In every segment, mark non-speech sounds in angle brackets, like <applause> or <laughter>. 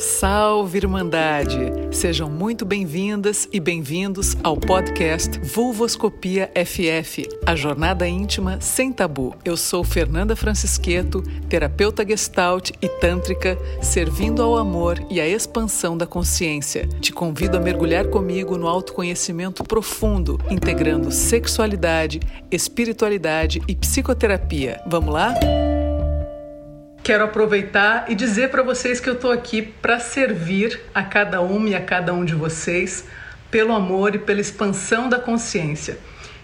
Salve Irmandade! Sejam muito bem-vindas e bem-vindos ao podcast Vulvoscopia FF, a jornada íntima sem tabu. Eu sou Fernanda Francisqueto, terapeuta gestalt e tântrica, servindo ao amor e à expansão da consciência. Te convido a mergulhar comigo no autoconhecimento profundo, integrando sexualidade, espiritualidade e psicoterapia. Vamos lá? Quero aproveitar e dizer para vocês que eu estou aqui para servir a cada um e a cada um de vocês pelo amor e pela expansão da consciência.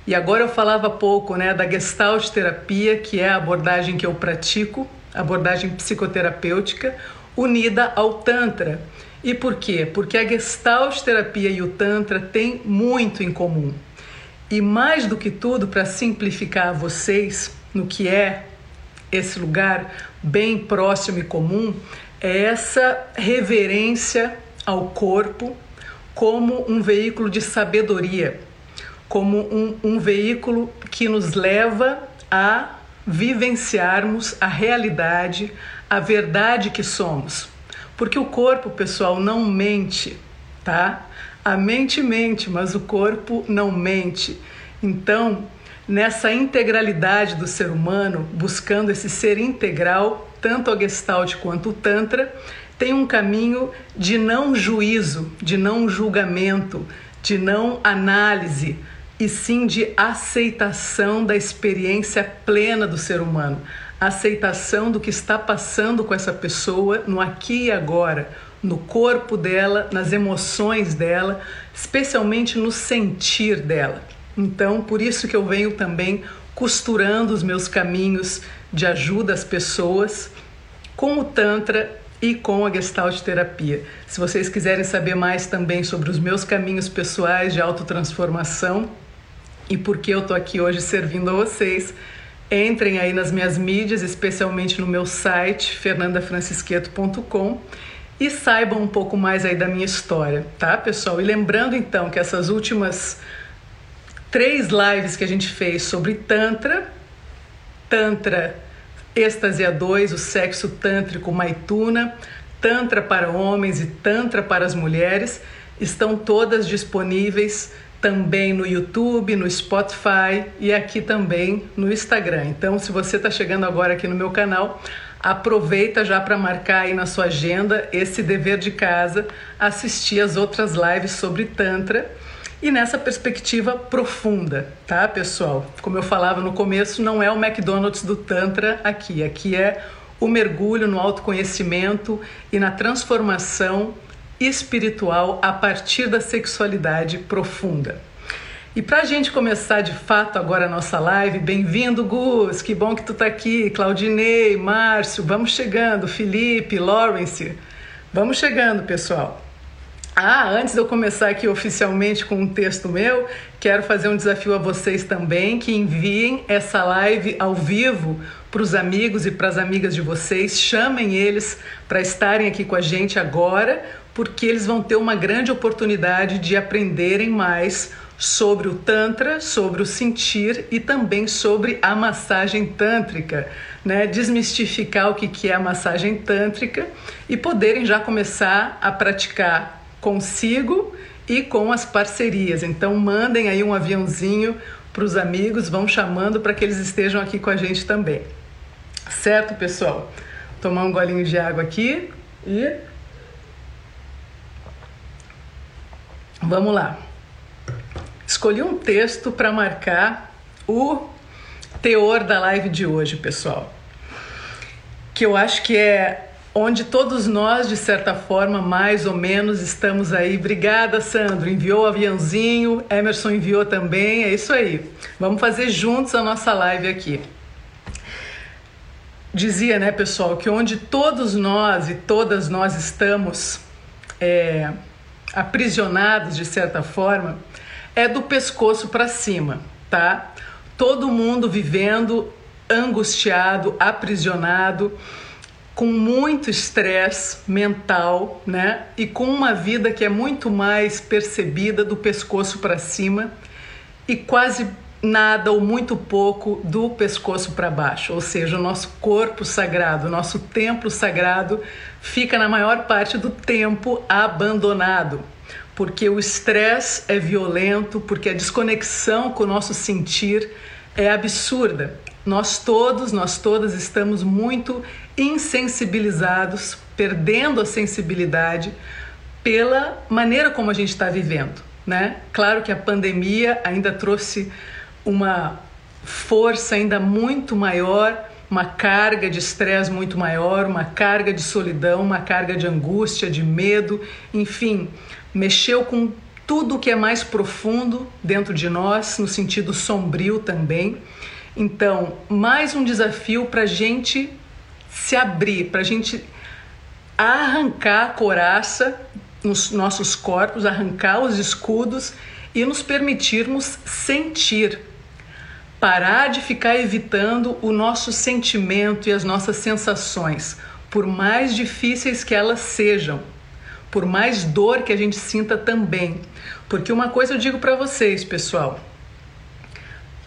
E agora eu falava pouco né, da Gestalt terapia, que é a abordagem que eu pratico, abordagem psicoterapêutica, unida ao Tantra. E por quê? Porque a Gestalt terapia e o Tantra têm muito em comum. E mais do que tudo, para simplificar a vocês no que é esse lugar bem próximo e comum é essa reverência ao corpo como um veículo de sabedoria, como um, um veículo que nos leva a vivenciarmos a realidade, a verdade que somos. Porque o corpo, pessoal, não mente, tá? A mente mente, mas o corpo não mente. Então, nessa integralidade do ser humano, buscando esse ser integral, tanto a Gestalt quanto o Tantra, tem um caminho de não juízo, de não julgamento, de não análise, e sim de aceitação da experiência plena do ser humano, aceitação do que está passando com essa pessoa no aqui e agora, no corpo dela, nas emoções dela, especialmente no sentir dela. Então, por isso que eu venho também costurando os meus caminhos de ajuda às pessoas com o Tantra e com a Gestalt terapia. Se vocês quiserem saber mais também sobre os meus caminhos pessoais de autotransformação e por que eu tô aqui hoje servindo a vocês, entrem aí nas minhas mídias, especialmente no meu site fernandafrancisqueto.com e saibam um pouco mais aí da minha história, tá, pessoal? E lembrando então que essas últimas três lives que a gente fez sobre Tantra, Tantra êxtase a dois, o sexo tântrico Maituna, Tantra para homens e Tantra para as mulheres, estão todas disponíveis também no YouTube, no Spotify e aqui também no Instagram. Então, se você está chegando agora aqui no meu canal, aproveita já para marcar aí na sua agenda esse dever de casa, assistir as outras lives sobre Tantra e nessa perspectiva profunda, tá, pessoal? Como eu falava no começo, não é o McDonald's do Tantra aqui. Aqui é o mergulho no autoconhecimento e na transformação espiritual a partir da sexualidade profunda. E para a gente começar de fato agora a nossa live, bem-vindo Gus, que bom que tu tá aqui, Claudinei, Márcio, vamos chegando, Felipe, Lawrence, vamos chegando, pessoal. Ah, antes de eu começar aqui oficialmente com um texto meu, quero fazer um desafio a vocês também que enviem essa live ao vivo para os amigos e para as amigas de vocês, chamem eles para estarem aqui com a gente agora, porque eles vão ter uma grande oportunidade de aprenderem mais sobre o Tantra, sobre o sentir e também sobre a massagem tântrica, né? desmistificar o que é a massagem tântrica e poderem já começar a praticar consigo e com as parcerias. Então mandem aí um aviãozinho para os amigos, vão chamando para que eles estejam aqui com a gente também. Certo, pessoal? Tomar um golinho de água aqui e vamos lá. Escolhi um texto para marcar o teor da live de hoje, pessoal. Que eu acho que é onde todos nós, de certa forma, mais ou menos, estamos aí. Obrigada, Sandro. Enviou o aviãozinho, Emerson enviou também. É isso aí. Vamos fazer juntos a nossa live aqui. Dizia, né, pessoal, que onde todos nós e todas nós estamos é, aprisionados, de certa forma, é do pescoço para cima, tá? Todo mundo vivendo angustiado, aprisionado com muito estresse mental, né? E com uma vida que é muito mais percebida do pescoço para cima e quase nada ou muito pouco do pescoço para baixo, ou seja, o nosso corpo sagrado, o nosso templo sagrado fica na maior parte do tempo abandonado, porque o estresse é violento, porque a desconexão com o nosso sentir é absurda. Nós todos, nós todas estamos muito insensibilizados, perdendo a sensibilidade pela maneira como a gente está vivendo, né? Claro que a pandemia ainda trouxe uma força ainda muito maior, uma carga de estresse muito maior, uma carga de solidão, uma carga de angústia, de medo, enfim, mexeu com tudo que é mais profundo dentro de nós, no sentido sombrio também. Então, mais um desafio para a gente se abrir, para a gente arrancar a coraça nos nossos corpos, arrancar os escudos e nos permitirmos sentir parar de ficar evitando o nosso sentimento e as nossas sensações, por mais difíceis que elas sejam, por mais dor que a gente sinta também. Porque uma coisa eu digo para vocês, pessoal,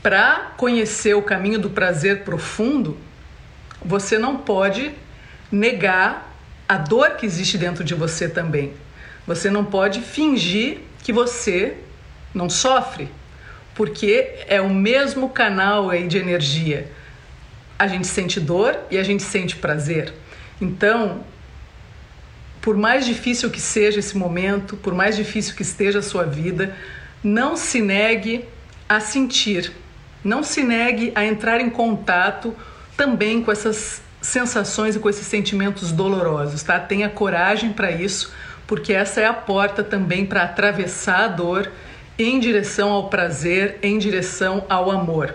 para conhecer o caminho do prazer profundo, você não pode negar a dor que existe dentro de você também. Você não pode fingir que você não sofre porque é o mesmo canal aí de energia. A gente sente dor e a gente sente prazer. Então, por mais difícil que seja esse momento, por mais difícil que esteja a sua vida, não se negue a sentir, não se negue a entrar em contato também com essas sensações e com esses sentimentos dolorosos, tá? Tenha coragem para isso, porque essa é a porta também para atravessar a dor em direção ao prazer, em direção ao amor.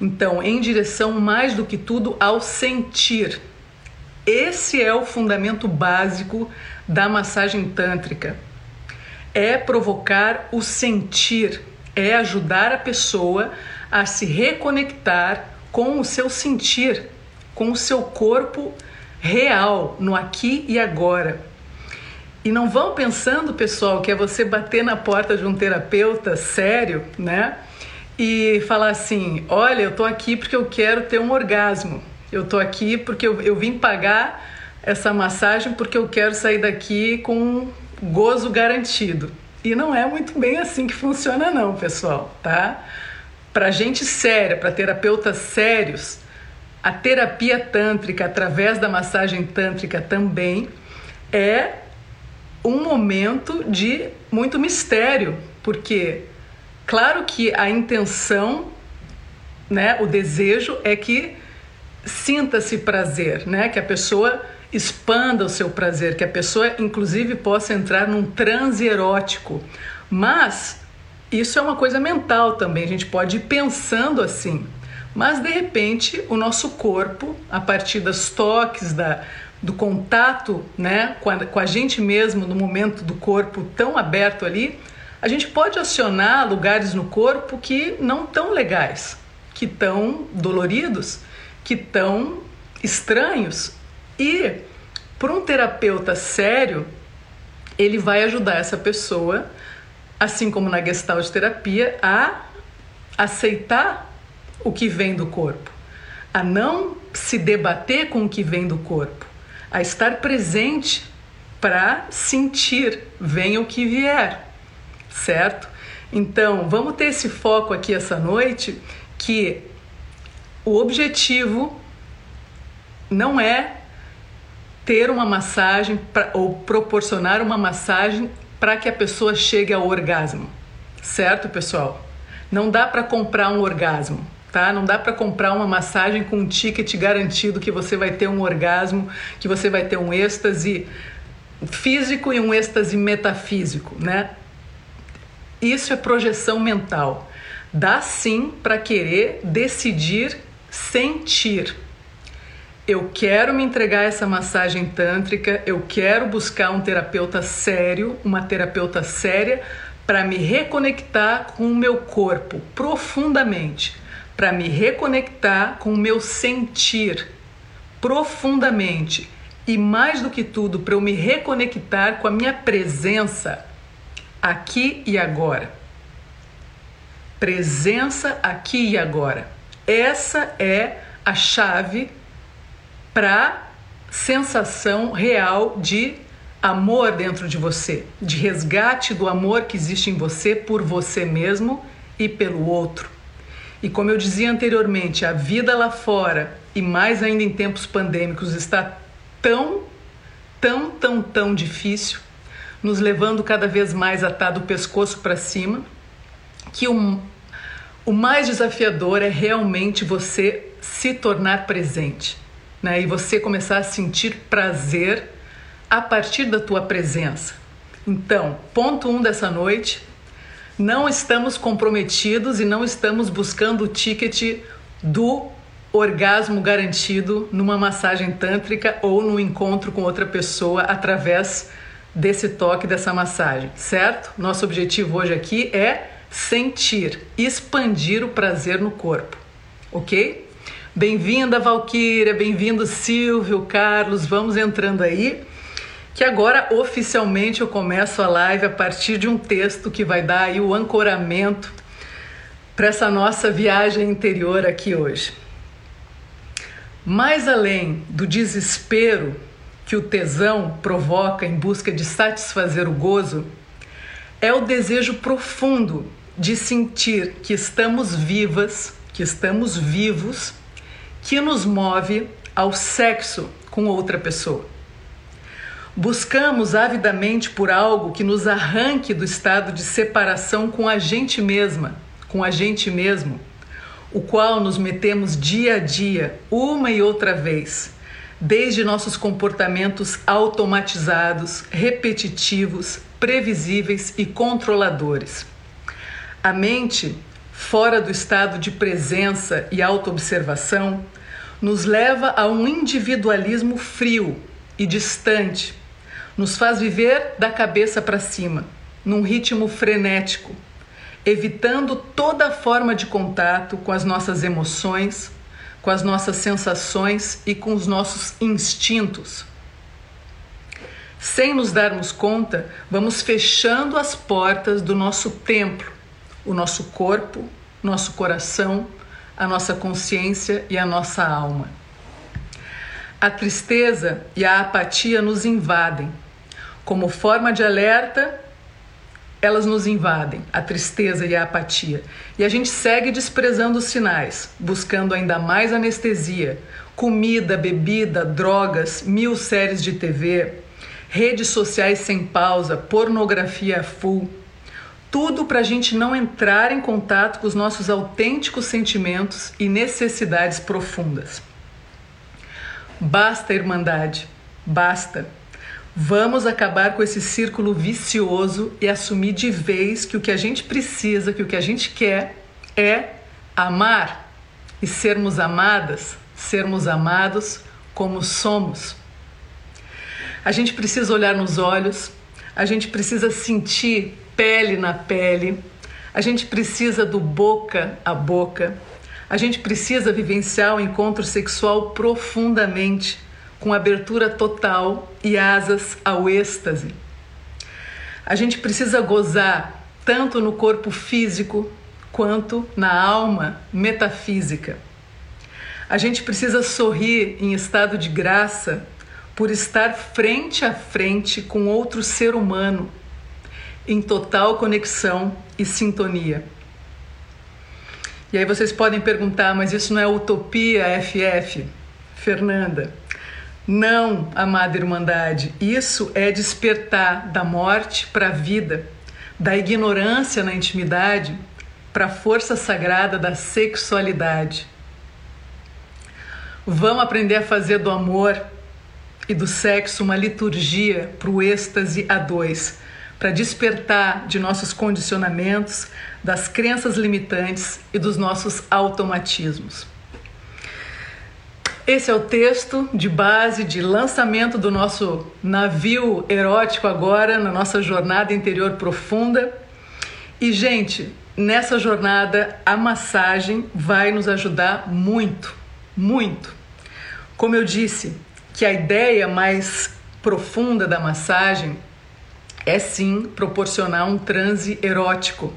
Então, em direção mais do que tudo ao sentir. Esse é o fundamento básico da massagem tântrica. É provocar o sentir, é ajudar a pessoa a se reconectar com o seu sentir, com o seu corpo real, no aqui e agora. E não vão pensando, pessoal, que é você bater na porta de um terapeuta sério, né? E falar assim: olha, eu tô aqui porque eu quero ter um orgasmo. Eu tô aqui porque eu, eu vim pagar essa massagem porque eu quero sair daqui com um gozo garantido. E não é muito bem assim que funciona, não, pessoal, tá? Para gente séria, para terapeutas sérios, a terapia tântrica através da massagem tântrica também é um momento de muito mistério, porque claro que a intenção, né, o desejo é que sinta-se prazer, né, que a pessoa expanda o seu prazer, que a pessoa inclusive possa entrar num transe erótico. Mas isso é uma coisa mental também, a gente pode ir pensando assim. Mas de repente, o nosso corpo, a partir dos toques, da, do contato né, com a, com a gente mesmo no momento do corpo tão aberto ali, a gente pode acionar lugares no corpo que não tão legais, que tão doloridos, que tão estranhos. E para um terapeuta sério, ele vai ajudar essa pessoa, assim como na gestalt terapia, a aceitar o que vem do corpo, a não se debater com o que vem do corpo, a estar presente para sentir, venha o que vier, certo? Então, vamos ter esse foco aqui essa noite que o objetivo não é ter uma massagem pra, ou proporcionar uma massagem para que a pessoa chegue ao orgasmo, certo, pessoal? Não dá para comprar um orgasmo tá? Não dá para comprar uma massagem com um ticket garantido que você vai ter um orgasmo, que você vai ter um êxtase físico e um êxtase metafísico, né? Isso é projeção mental. Dá sim para querer decidir sentir. Eu quero me entregar a essa massagem tântrica, eu quero buscar um terapeuta sério, uma terapeuta séria para me reconectar com o meu corpo profundamente para me reconectar com o meu sentir profundamente e mais do que tudo para eu me reconectar com a minha presença aqui e agora. Presença aqui e agora. Essa é a chave para sensação real de amor dentro de você, de resgate do amor que existe em você por você mesmo e pelo outro. E como eu dizia anteriormente, a vida lá fora e mais ainda em tempos pandêmicos está tão, tão, tão, tão difícil, nos levando cada vez mais atado o pescoço para cima, que o, o mais desafiador é realmente você se tornar presente, né? E você começar a sentir prazer a partir da tua presença. Então, ponto um dessa noite, não estamos comprometidos e não estamos buscando o ticket do orgasmo garantido numa massagem tântrica ou no encontro com outra pessoa através desse toque, dessa massagem, certo? Nosso objetivo hoje aqui é sentir, expandir o prazer no corpo, ok? Bem-vinda, Valquíria, bem-vindo, Silvio, Carlos, vamos entrando aí. Que agora oficialmente eu começo a live a partir de um texto que vai dar aí o ancoramento para essa nossa viagem interior aqui hoje. Mais além do desespero que o tesão provoca em busca de satisfazer o gozo, é o desejo profundo de sentir que estamos vivas, que estamos vivos, que nos move ao sexo com outra pessoa. Buscamos avidamente por algo que nos arranque do estado de separação com a gente mesma, com a gente mesmo, o qual nos metemos dia a dia, uma e outra vez, desde nossos comportamentos automatizados, repetitivos, previsíveis e controladores. A mente, fora do estado de presença e autoobservação, nos leva a um individualismo frio e distante, nos faz viver da cabeça para cima, num ritmo frenético, evitando toda forma de contato com as nossas emoções, com as nossas sensações e com os nossos instintos. Sem nos darmos conta, vamos fechando as portas do nosso templo, o nosso corpo, nosso coração, a nossa consciência e a nossa alma. A tristeza e a apatia nos invadem. Como forma de alerta, elas nos invadem, a tristeza e a apatia. E a gente segue desprezando os sinais, buscando ainda mais anestesia, comida, bebida, drogas, mil séries de TV, redes sociais sem pausa, pornografia full tudo para a gente não entrar em contato com os nossos autênticos sentimentos e necessidades profundas. Basta, Irmandade, basta. Vamos acabar com esse círculo vicioso e assumir de vez que o que a gente precisa, que o que a gente quer é amar e sermos amadas, sermos amados como somos. A gente precisa olhar nos olhos, a gente precisa sentir pele na pele, a gente precisa do boca a boca, a gente precisa vivenciar o encontro sexual profundamente, com abertura total e asas ao êxtase. A gente precisa gozar tanto no corpo físico quanto na alma metafísica. A gente precisa sorrir em estado de graça por estar frente a frente com outro ser humano em total conexão e sintonia. E aí vocês podem perguntar, mas isso não é utopia, FF? Fernanda, não, amada Irmandade, isso é despertar da morte para a vida, da ignorância na intimidade para a força sagrada da sexualidade. Vamos aprender a fazer do amor e do sexo uma liturgia para o êxtase a dois para despertar de nossos condicionamentos, das crenças limitantes e dos nossos automatismos. Esse é o texto de base de lançamento do nosso navio erótico agora na nossa jornada interior profunda. E gente, nessa jornada a massagem vai nos ajudar muito, muito. Como eu disse, que a ideia mais profunda da massagem é sim proporcionar um transe erótico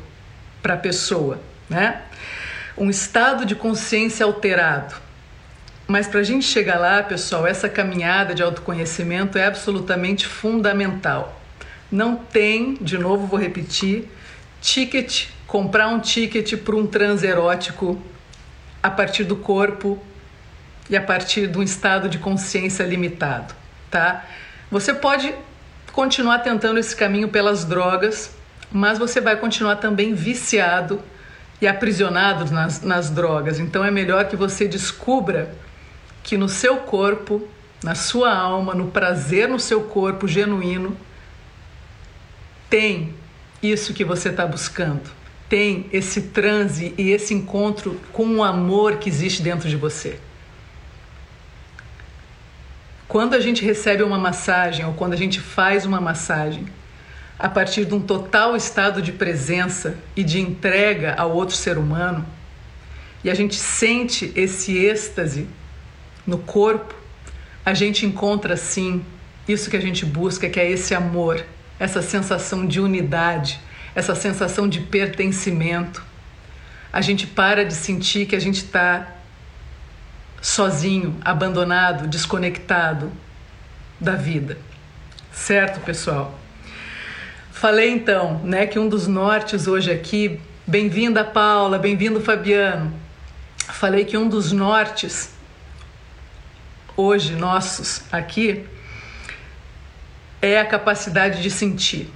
para a pessoa, né? Um estado de consciência alterado. Mas para a gente chegar lá, pessoal, essa caminhada de autoconhecimento é absolutamente fundamental. Não tem, de novo vou repetir, ticket, comprar um ticket para um transe erótico a partir do corpo e a partir de um estado de consciência limitado, tá? Você pode continuar tentando esse caminho pelas drogas, mas você vai continuar também viciado e aprisionado nas, nas drogas. Então é melhor que você descubra que no seu corpo, na sua alma, no prazer no seu corpo genuíno, tem isso que você está buscando. Tem esse transe e esse encontro com o amor que existe dentro de você. Quando a gente recebe uma massagem ou quando a gente faz uma massagem, a partir de um total estado de presença e de entrega ao outro ser humano, e a gente sente esse êxtase no corpo, a gente encontra sim isso que a gente busca, que é esse amor, essa sensação de unidade, essa sensação de pertencimento. A gente para de sentir que a gente está sozinho, abandonado, desconectado da vida. Certo, pessoal? Falei então, né, que um dos nortes hoje aqui, bem-vinda Paula, bem-vindo Fabiano. Falei que um dos nortes hoje nossos aqui é a capacidade de sentir.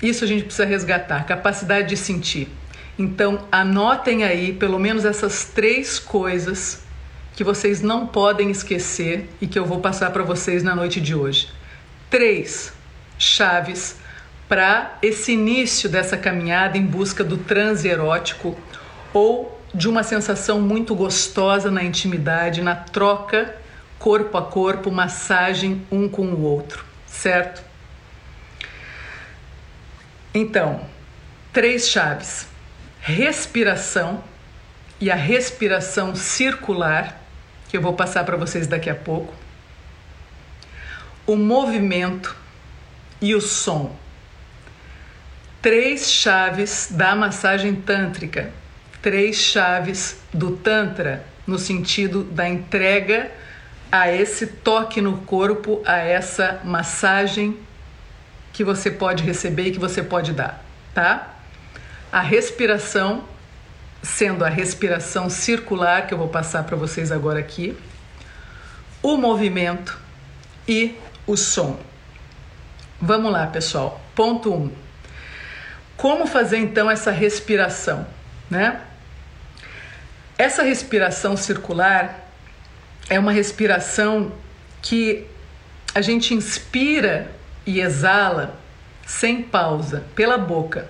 Isso a gente precisa resgatar, capacidade de sentir. Então, anotem aí pelo menos essas três coisas que vocês não podem esquecer e que eu vou passar para vocês na noite de hoje. Três chaves para esse início dessa caminhada em busca do transe erótico ou de uma sensação muito gostosa na intimidade, na troca corpo a corpo, massagem um com o outro, certo? Então, três chaves: respiração e a respiração circular que eu vou passar para vocês daqui a pouco, o movimento e o som. Três chaves da massagem tântrica, três chaves do Tantra, no sentido da entrega a esse toque no corpo, a essa massagem que você pode receber e que você pode dar, tá? A respiração sendo a respiração circular, que eu vou passar para vocês agora aqui, o movimento e o som. Vamos lá, pessoal. Ponto 1. Um. Como fazer então essa respiração, né? Essa respiração circular é uma respiração que a gente inspira e exala sem pausa pela boca.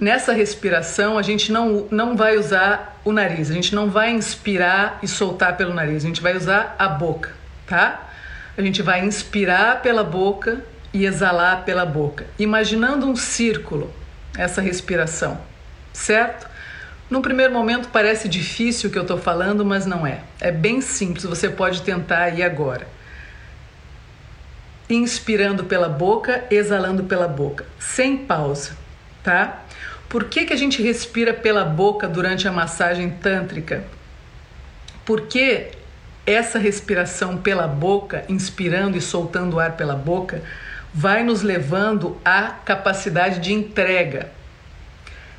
Nessa respiração, a gente não, não vai usar o nariz, a gente não vai inspirar e soltar pelo nariz, a gente vai usar a boca, tá? A gente vai inspirar pela boca e exalar pela boca, imaginando um círculo, essa respiração, certo? No primeiro momento parece difícil o que eu estou falando, mas não é. É bem simples, você pode tentar aí agora. Inspirando pela boca, exalando pela boca, sem pausa, tá? Por que, que a gente respira pela boca durante a massagem tântrica? Porque essa respiração pela boca, inspirando e soltando o ar pela boca, vai nos levando à capacidade de entrega,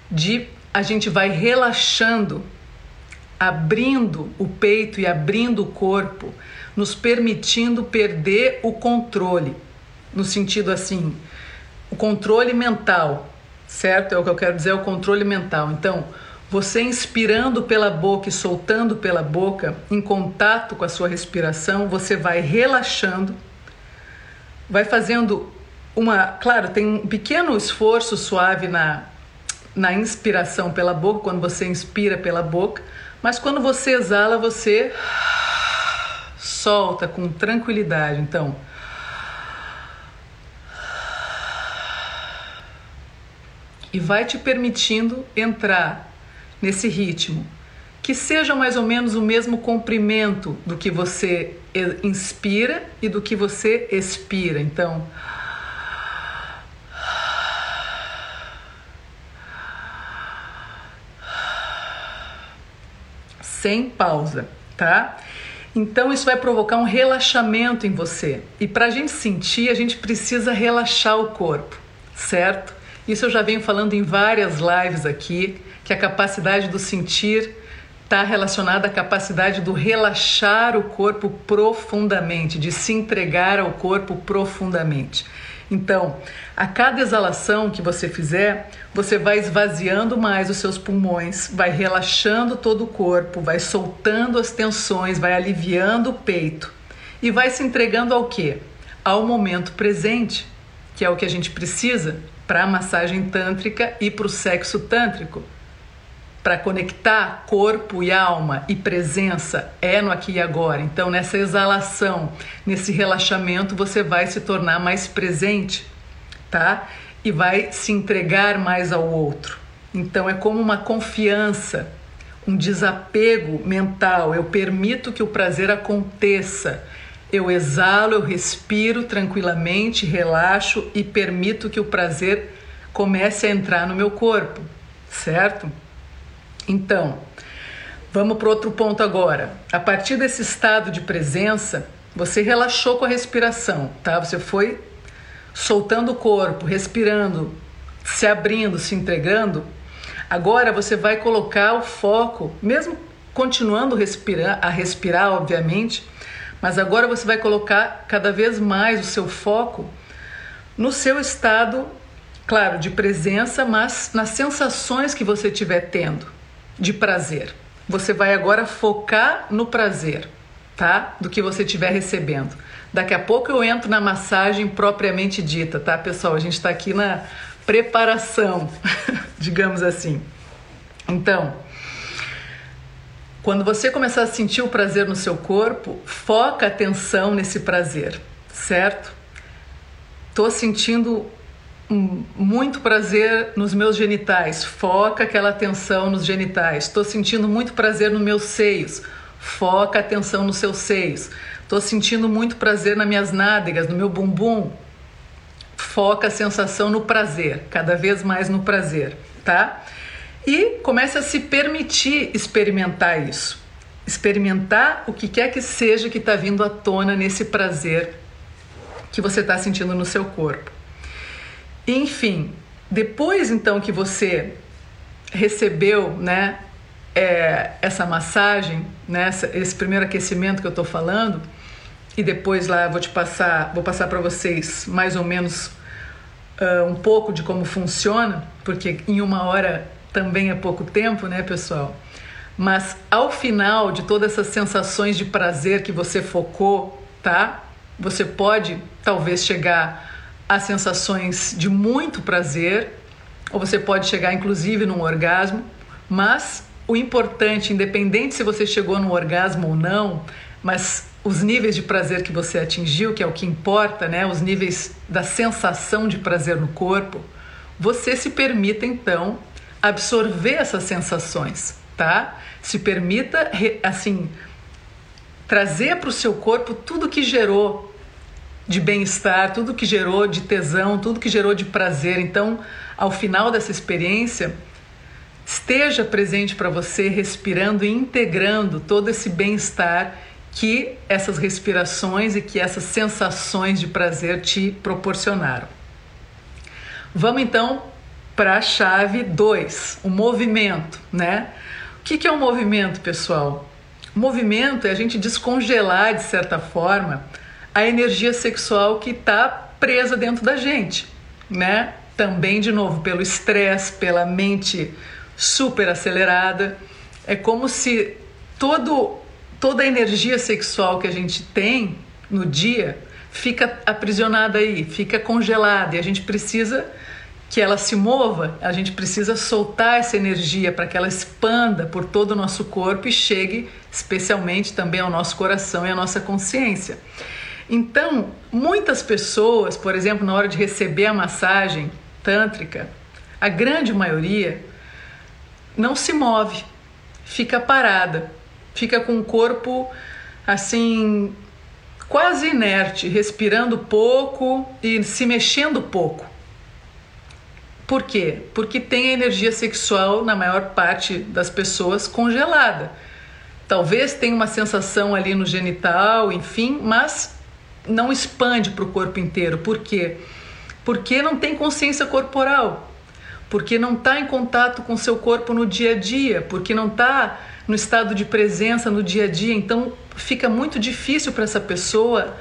de a gente vai relaxando, abrindo o peito e abrindo o corpo, nos permitindo perder o controle, no sentido assim, o controle mental, certo? É o que eu quero dizer, é o controle mental. Então, você inspirando pela boca e soltando pela boca, em contato com a sua respiração, você vai relaxando, vai fazendo uma. Claro, tem um pequeno esforço suave na, na inspiração pela boca, quando você inspira pela boca, mas quando você exala, você solta com tranquilidade. Então, e vai te permitindo entrar nesse ritmo que seja mais ou menos o mesmo comprimento do que você inspira e do que você expira. Então, sem pausa, tá? Então isso vai provocar um relaxamento em você. E para a gente sentir, a gente precisa relaxar o corpo, certo? Isso eu já venho falando em várias lives aqui, que a capacidade do sentir está relacionada à capacidade do relaxar o corpo profundamente, de se entregar ao corpo profundamente. Então, a cada exalação que você fizer, você vai esvaziando mais os seus pulmões, vai relaxando todo o corpo, vai soltando as tensões, vai aliviando o peito e vai se entregando ao quê? Ao momento presente, que é o que a gente precisa para a massagem tântrica e para o sexo tântrico para conectar corpo e alma e presença é no aqui e agora. Então, nessa exalação, nesse relaxamento, você vai se tornar mais presente, tá? E vai se entregar mais ao outro. Então, é como uma confiança, um desapego mental. Eu permito que o prazer aconteça. Eu exalo, eu respiro tranquilamente, relaxo e permito que o prazer comece a entrar no meu corpo, certo? Então, vamos para outro ponto agora. A partir desse estado de presença, você relaxou com a respiração, tá? Você foi soltando o corpo, respirando, se abrindo, se entregando. Agora você vai colocar o foco, mesmo continuando a respirar, obviamente, mas agora você vai colocar cada vez mais o seu foco no seu estado, claro, de presença, mas nas sensações que você estiver tendo de prazer. Você vai agora focar no prazer, tá? Do que você estiver recebendo. Daqui a pouco eu entro na massagem propriamente dita, tá, pessoal? A gente está aqui na preparação, <laughs> digamos assim. Então, quando você começar a sentir o prazer no seu corpo, foca a atenção nesse prazer, certo? Tô sentindo muito prazer nos meus genitais, foca aquela atenção nos genitais. Estou sentindo muito prazer nos meus seios, foca a atenção nos seus seios. Estou sentindo muito prazer nas minhas nádegas, no meu bumbum, foca a sensação no prazer, cada vez mais no prazer, tá? E comece a se permitir experimentar isso. Experimentar o que quer que seja que está vindo à tona nesse prazer que você está sentindo no seu corpo. Enfim, depois então que você recebeu, né, é, essa massagem, né, esse primeiro aquecimento que eu estou falando, e depois lá vou te passar, vou passar para vocês mais ou menos uh, um pouco de como funciona, porque em uma hora também é pouco tempo, né, pessoal? Mas ao final de todas essas sensações de prazer que você focou, tá? Você pode talvez chegar a sensações de muito prazer, ou você pode chegar inclusive num orgasmo, mas o importante, independente se você chegou no orgasmo ou não, mas os níveis de prazer que você atingiu, que é o que importa, né? Os níveis da sensação de prazer no corpo, você se permita então absorver essas sensações, tá? Se permita assim trazer para o seu corpo tudo que gerou de bem-estar, tudo que gerou de tesão, tudo que gerou de prazer. Então, ao final dessa experiência, esteja presente para você, respirando e integrando todo esse bem-estar que essas respirações e que essas sensações de prazer te proporcionaram. Vamos então para a chave 2, o movimento, né? O que é o um movimento, pessoal? O movimento é a gente descongelar, de certa forma, a energia sexual que está presa dentro da gente, né? Também, de novo, pelo estresse, pela mente super acelerada. É como se todo, toda a energia sexual que a gente tem no dia fica aprisionada aí, fica congelada e a gente precisa que ela se mova, a gente precisa soltar essa energia para que ela expanda por todo o nosso corpo e chegue especialmente também ao nosso coração e à nossa consciência. Então, muitas pessoas, por exemplo, na hora de receber a massagem tântrica, a grande maioria não se move, fica parada, fica com o corpo assim quase inerte, respirando pouco e se mexendo pouco. Por quê? Porque tem a energia sexual na maior parte das pessoas congelada. Talvez tenha uma sensação ali no genital, enfim, mas não expande para o corpo inteiro. Por quê? Porque não tem consciência corporal, porque não está em contato com seu corpo no dia a dia, porque não está no estado de presença no dia a dia. Então fica muito difícil para essa pessoa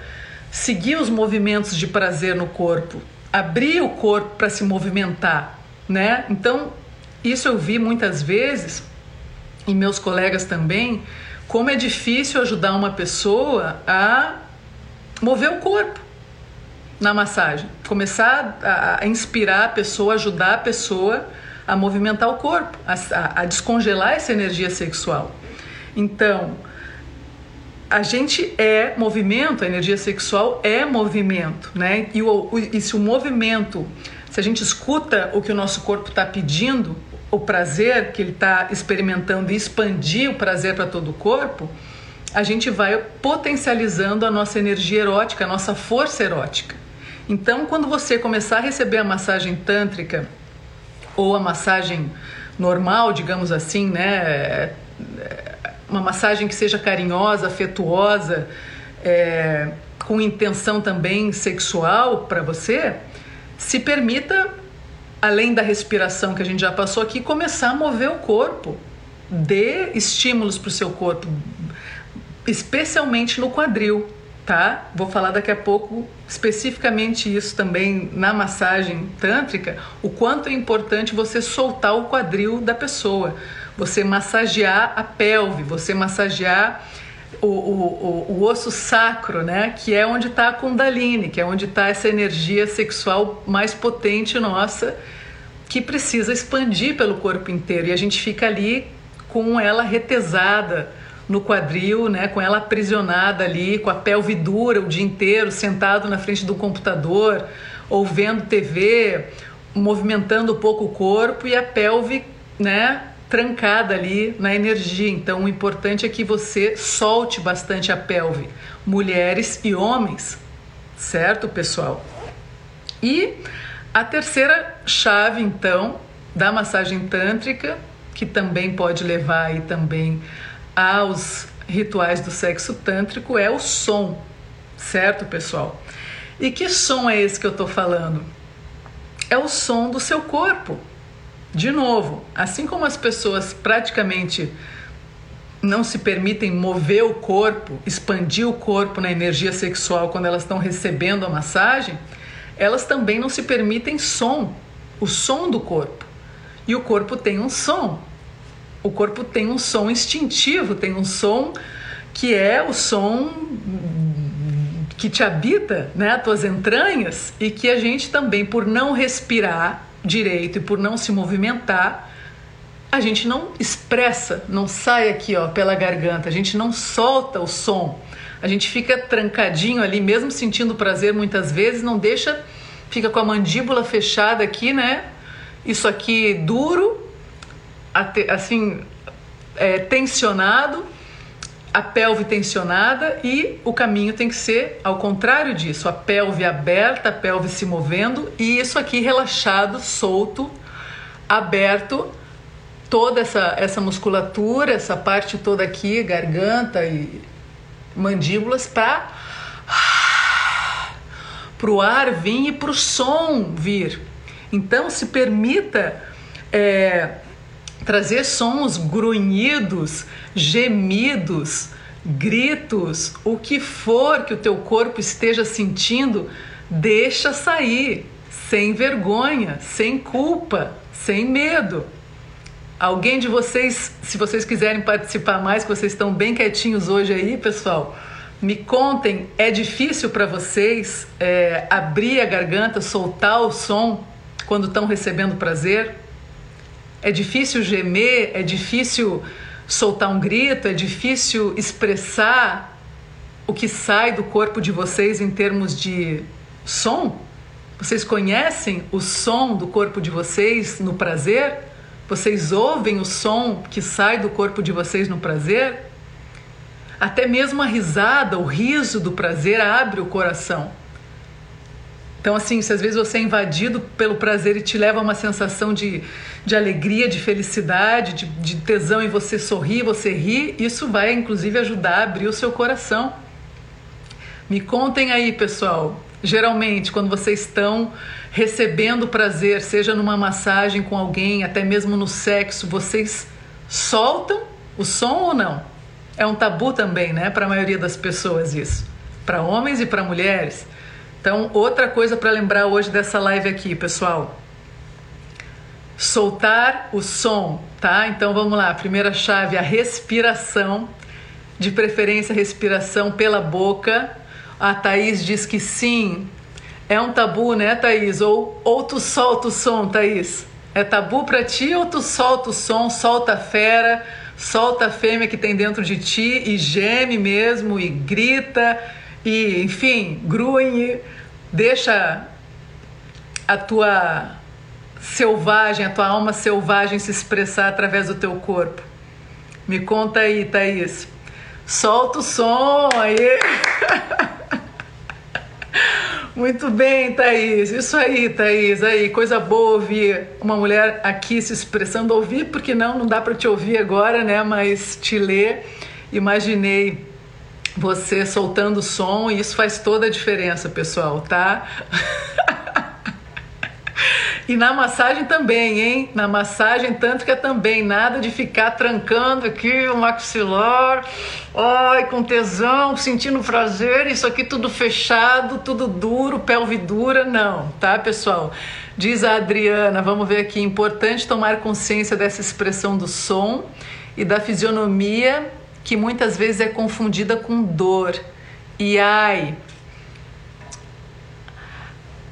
seguir os movimentos de prazer no corpo, abrir o corpo para se movimentar, né? Então isso eu vi muitas vezes e meus colegas também, como é difícil ajudar uma pessoa a mover o corpo na massagem, começar a, a inspirar a pessoa, ajudar a pessoa a movimentar o corpo, a, a descongelar essa energia sexual. Então, a gente é movimento, a energia sexual é movimento, né? E, o, e se o movimento, se a gente escuta o que o nosso corpo está pedindo, o prazer que ele está experimentando e expandir o prazer para todo o corpo, a gente vai potencializando a nossa energia erótica, a nossa força erótica. Então, quando você começar a receber a massagem tântrica ou a massagem normal, digamos assim, né, uma massagem que seja carinhosa, afetuosa, é, com intenção também sexual para você, se permita além da respiração que a gente já passou aqui, começar a mover o corpo. Dê estímulos para o seu corpo, especialmente no quadril, tá? Vou falar daqui a pouco especificamente isso também na massagem tântrica, o quanto é importante você soltar o quadril da pessoa, você massagear a pelve, você massagear o, o, o, o osso sacro, né? Que é onde está a Kundalini, que é onde está essa energia sexual mais potente nossa, que precisa expandir pelo corpo inteiro. E a gente fica ali com ela retesada no quadril, né? Com ela aprisionada ali, com a pelve dura o dia inteiro, sentado na frente do computador, ou vendo TV, movimentando um pouco o corpo e a pelve, né? Trancada ali na energia. Então, o importante é que você solte bastante a pelve, mulheres e homens, certo, pessoal? E a terceira chave, então, da massagem tântrica, que também pode levar aí também aos rituais do sexo tântrico, é o som, certo, pessoal? E que som é esse que eu tô falando? É o som do seu corpo. De novo, assim como as pessoas praticamente não se permitem mover o corpo, expandir o corpo na energia sexual quando elas estão recebendo a massagem, elas também não se permitem som, o som do corpo. E o corpo tem um som. O corpo tem um som instintivo, tem um som que é o som que te habita, né, as tuas entranhas, e que a gente também, por não respirar, direito e por não se movimentar, a gente não expressa, não sai aqui ó, pela garganta, a gente não solta o som. A gente fica trancadinho ali, mesmo sentindo prazer muitas vezes, não deixa, fica com a mandíbula fechada aqui, né? Isso aqui duro, assim, é, tensionado, a pelve tensionada e o caminho tem que ser ao contrário disso, a pelve aberta, a pelve se movendo e isso aqui relaxado, solto, aberto, toda essa, essa musculatura, essa parte toda aqui, garganta e mandíbulas para para o ar vir e para o som vir. Então se permita é, trazer sons grunhidos, gemidos, gritos, o que for que o teu corpo esteja sentindo, deixa sair, sem vergonha, sem culpa, sem medo. Alguém de vocês, se vocês quiserem participar mais, que vocês estão bem quietinhos hoje aí, pessoal, me contem, é difícil para vocês é, abrir a garganta, soltar o som quando estão recebendo prazer? É difícil gemer, é difícil soltar um grito, é difícil expressar o que sai do corpo de vocês em termos de som? Vocês conhecem o som do corpo de vocês no prazer? Vocês ouvem o som que sai do corpo de vocês no prazer? Até mesmo a risada, o riso do prazer abre o coração. Então, assim, se às vezes você é invadido pelo prazer e te leva a uma sensação de, de alegria, de felicidade, de, de tesão e você sorri, você ri, isso vai inclusive ajudar a abrir o seu coração. Me contem aí, pessoal. Geralmente, quando vocês estão recebendo prazer, seja numa massagem com alguém, até mesmo no sexo, vocês soltam o som ou não? É um tabu também, né, para a maioria das pessoas isso. Para homens e para mulheres. Então, outra coisa para lembrar hoje dessa live aqui, pessoal. Soltar o som, tá? Então vamos lá. Primeira chave, a respiração. De preferência, respiração pela boca. A Thaís diz que sim. É um tabu, né, Thaís? Ou, ou tu solta o som, Thaís? É tabu para ti ou tu solta o som, solta a fera, solta a fêmea que tem dentro de ti e geme mesmo e grita e, enfim, grunhe, deixa a tua selvagem, a tua alma selvagem se expressar através do teu corpo. Me conta aí, Thaís. Solta o som aí. <laughs> Muito bem, Thaís. Isso aí, Thaís. Aí, coisa boa ouvir uma mulher aqui se expressando. Ouvir, porque não, não dá para te ouvir agora, né? Mas te ler. Imaginei você soltando som e isso faz toda a diferença, pessoal, tá? <laughs> E na massagem também, hein? Na massagem tântrica também, nada de ficar trancando aqui o maxilar, ai, com tesão, sentindo prazer, isso aqui tudo fechado, tudo duro, pelve dura, não, tá, pessoal? Diz a Adriana, vamos ver aqui, importante tomar consciência dessa expressão do som e da fisionomia que muitas vezes é confundida com dor. E ai.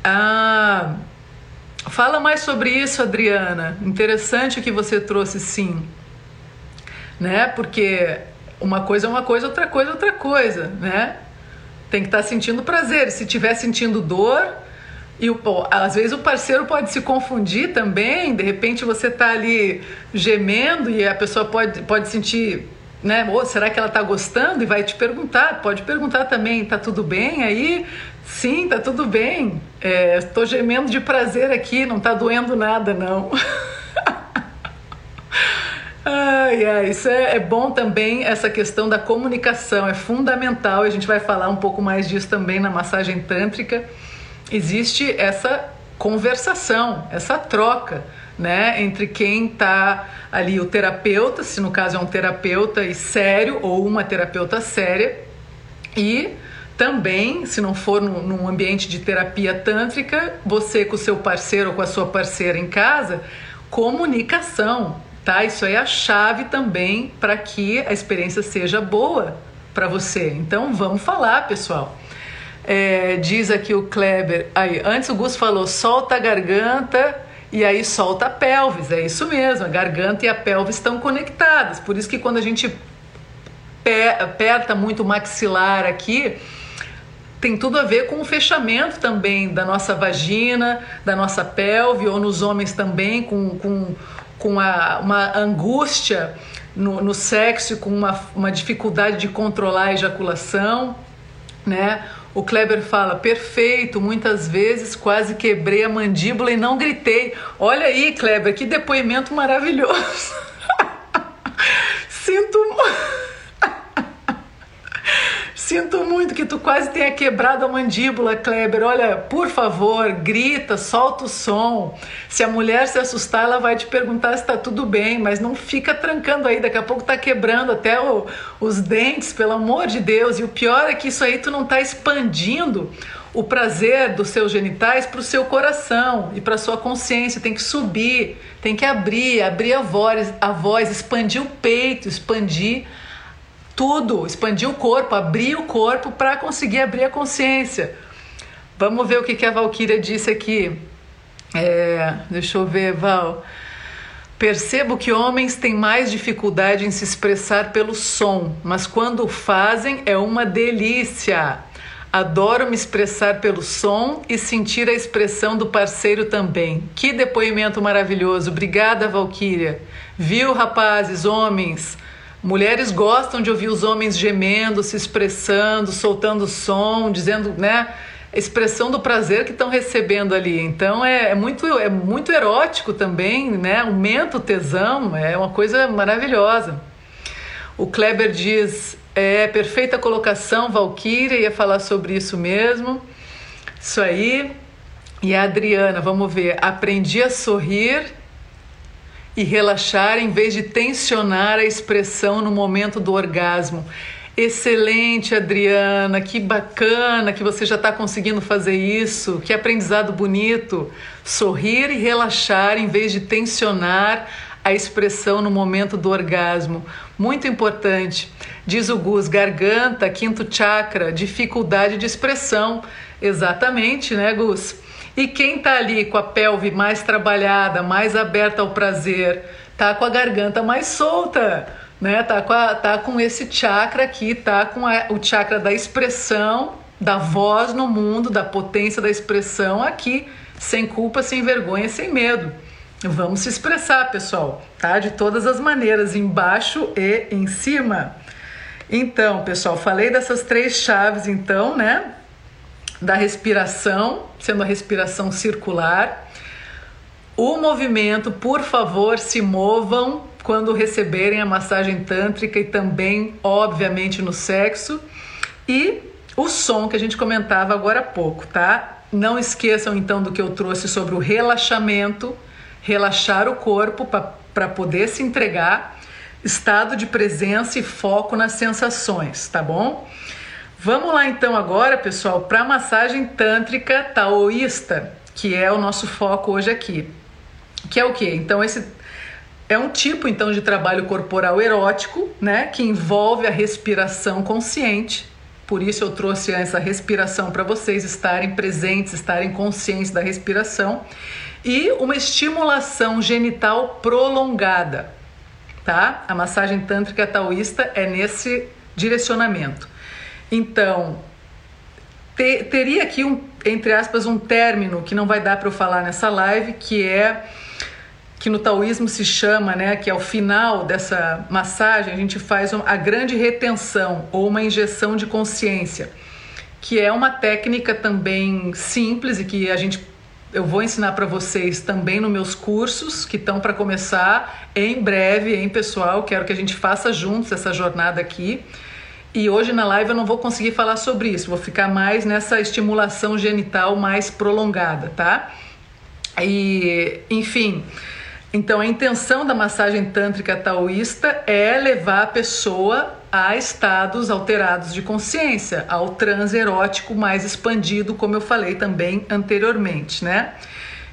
Ah, fala mais sobre isso, Adriana. Interessante o que você trouxe, sim. Né? Porque uma coisa é uma coisa, outra coisa é outra coisa, né? Tem que estar tá sentindo prazer. Se estiver sentindo dor, e o, às vezes o parceiro pode se confundir também, de repente você está ali gemendo e a pessoa pode, pode sentir né? Ou será que ela está gostando e vai te perguntar? Pode perguntar também, tá tudo bem aí? Sim, tá tudo bem. Estou é, gemendo de prazer aqui, não tá doendo nada não. <laughs> Ai, ai, isso é, é, bom também, essa questão da comunicação, é fundamental, a gente vai falar um pouco mais disso também na massagem tântrica. Existe essa conversação, essa troca né, entre quem está ali, o terapeuta, se no caso é um terapeuta e sério ou uma terapeuta séria, e também, se não for num, num ambiente de terapia tântrica, você com o seu parceiro ou com a sua parceira em casa, comunicação, tá? Isso é a chave também para que a experiência seja boa para você. Então vamos falar, pessoal. É, diz aqui o Kleber. Aí, antes o Gus falou: solta a garganta e aí solta a pelvis, é isso mesmo, a garganta e a pelvis estão conectadas. Por isso que quando a gente aperta muito o maxilar aqui, tem tudo a ver com o fechamento também da nossa vagina, da nossa pelve, ou nos homens também, com, com, com a, uma angústia no, no sexo, com uma, uma dificuldade de controlar a ejaculação, né? O Kleber fala: perfeito, muitas vezes quase quebrei a mandíbula e não gritei. Olha aí, Kleber, que depoimento maravilhoso. <laughs> Sinto muito. Sinto muito que tu quase tenha quebrado a mandíbula, Kleber. Olha, por favor, grita, solta o som. Se a mulher se assustar, ela vai te perguntar se tá tudo bem, mas não fica trancando aí, daqui a pouco tá quebrando até o, os dentes, pelo amor de Deus. E o pior é que isso aí tu não tá expandindo o prazer dos seus genitais para o seu coração e para sua consciência. Tem que subir, tem que abrir, abrir a voz, a voz, expandir o peito, expandir tudo, expandir o corpo, abrir o corpo para conseguir abrir a consciência. Vamos ver o que, que a Valkyria disse aqui. É, deixa eu ver, Val. Percebo que homens têm mais dificuldade em se expressar pelo som, mas quando fazem é uma delícia. Adoro me expressar pelo som e sentir a expressão do parceiro também. Que depoimento maravilhoso. Obrigada, Valkyria. Viu, rapazes, homens? Mulheres gostam de ouvir os homens gemendo, se expressando, soltando som, dizendo, né? expressão do prazer que estão recebendo ali. Então é, é, muito, é muito erótico também, né? Aumenta o tesão, é uma coisa maravilhosa. O Kleber diz: é perfeita colocação, Valkyria, ia falar sobre isso mesmo. Isso aí. E a Adriana, vamos ver, aprendi a sorrir e relaxar em vez de tensionar a expressão no momento do orgasmo. Excelente, Adriana, que bacana que você já está conseguindo fazer isso, que aprendizado bonito. Sorrir e relaxar em vez de tensionar a expressão no momento do orgasmo. Muito importante. Diz o Gus, garganta, quinto chakra, dificuldade de expressão. Exatamente, né, Gus? E quem tá ali com a pelve mais trabalhada, mais aberta ao prazer, tá com a garganta mais solta né? Tá com, a, tá com esse chakra aqui, tá com a, o chakra da expressão, da voz no mundo, da potência da expressão aqui, sem culpa, sem vergonha, sem medo. Vamos se expressar, pessoal, tá? De todas as maneiras, embaixo e em cima. Então, pessoal, falei dessas três chaves, então, né? Da respiração, sendo a respiração circular. O movimento, por favor, se movam quando receberem a massagem tântrica e também, obviamente, no sexo. E o som que a gente comentava agora há pouco, tá? Não esqueçam então do que eu trouxe sobre o relaxamento, relaxar o corpo para poder se entregar, estado de presença e foco nas sensações, tá bom? Vamos lá então agora, pessoal, para a massagem tântrica taoísta, que é o nosso foco hoje aqui. Que é o que? Então esse é um tipo então de trabalho corporal erótico, né, que envolve a respiração consciente. Por isso eu trouxe essa respiração para vocês estarem presentes, estarem conscientes da respiração e uma estimulação genital prolongada, tá? A massagem tântrica taoísta é nesse direcionamento. Então, te, teria aqui um entre aspas um término que não vai dar para eu falar nessa live, que é que no taoísmo se chama, né, que ao final dessa massagem a gente faz a grande retenção ou uma injeção de consciência, que é uma técnica também simples e que a gente eu vou ensinar para vocês também nos meus cursos que estão para começar em breve, hein, pessoal? Quero que a gente faça juntos essa jornada aqui. E hoje na live eu não vou conseguir falar sobre isso, vou ficar mais nessa estimulação genital mais prolongada, tá? E, enfim, então, a intenção da massagem tântrica taoísta é levar a pessoa a estados alterados de consciência, ao transe erótico mais expandido, como eu falei também anteriormente, né?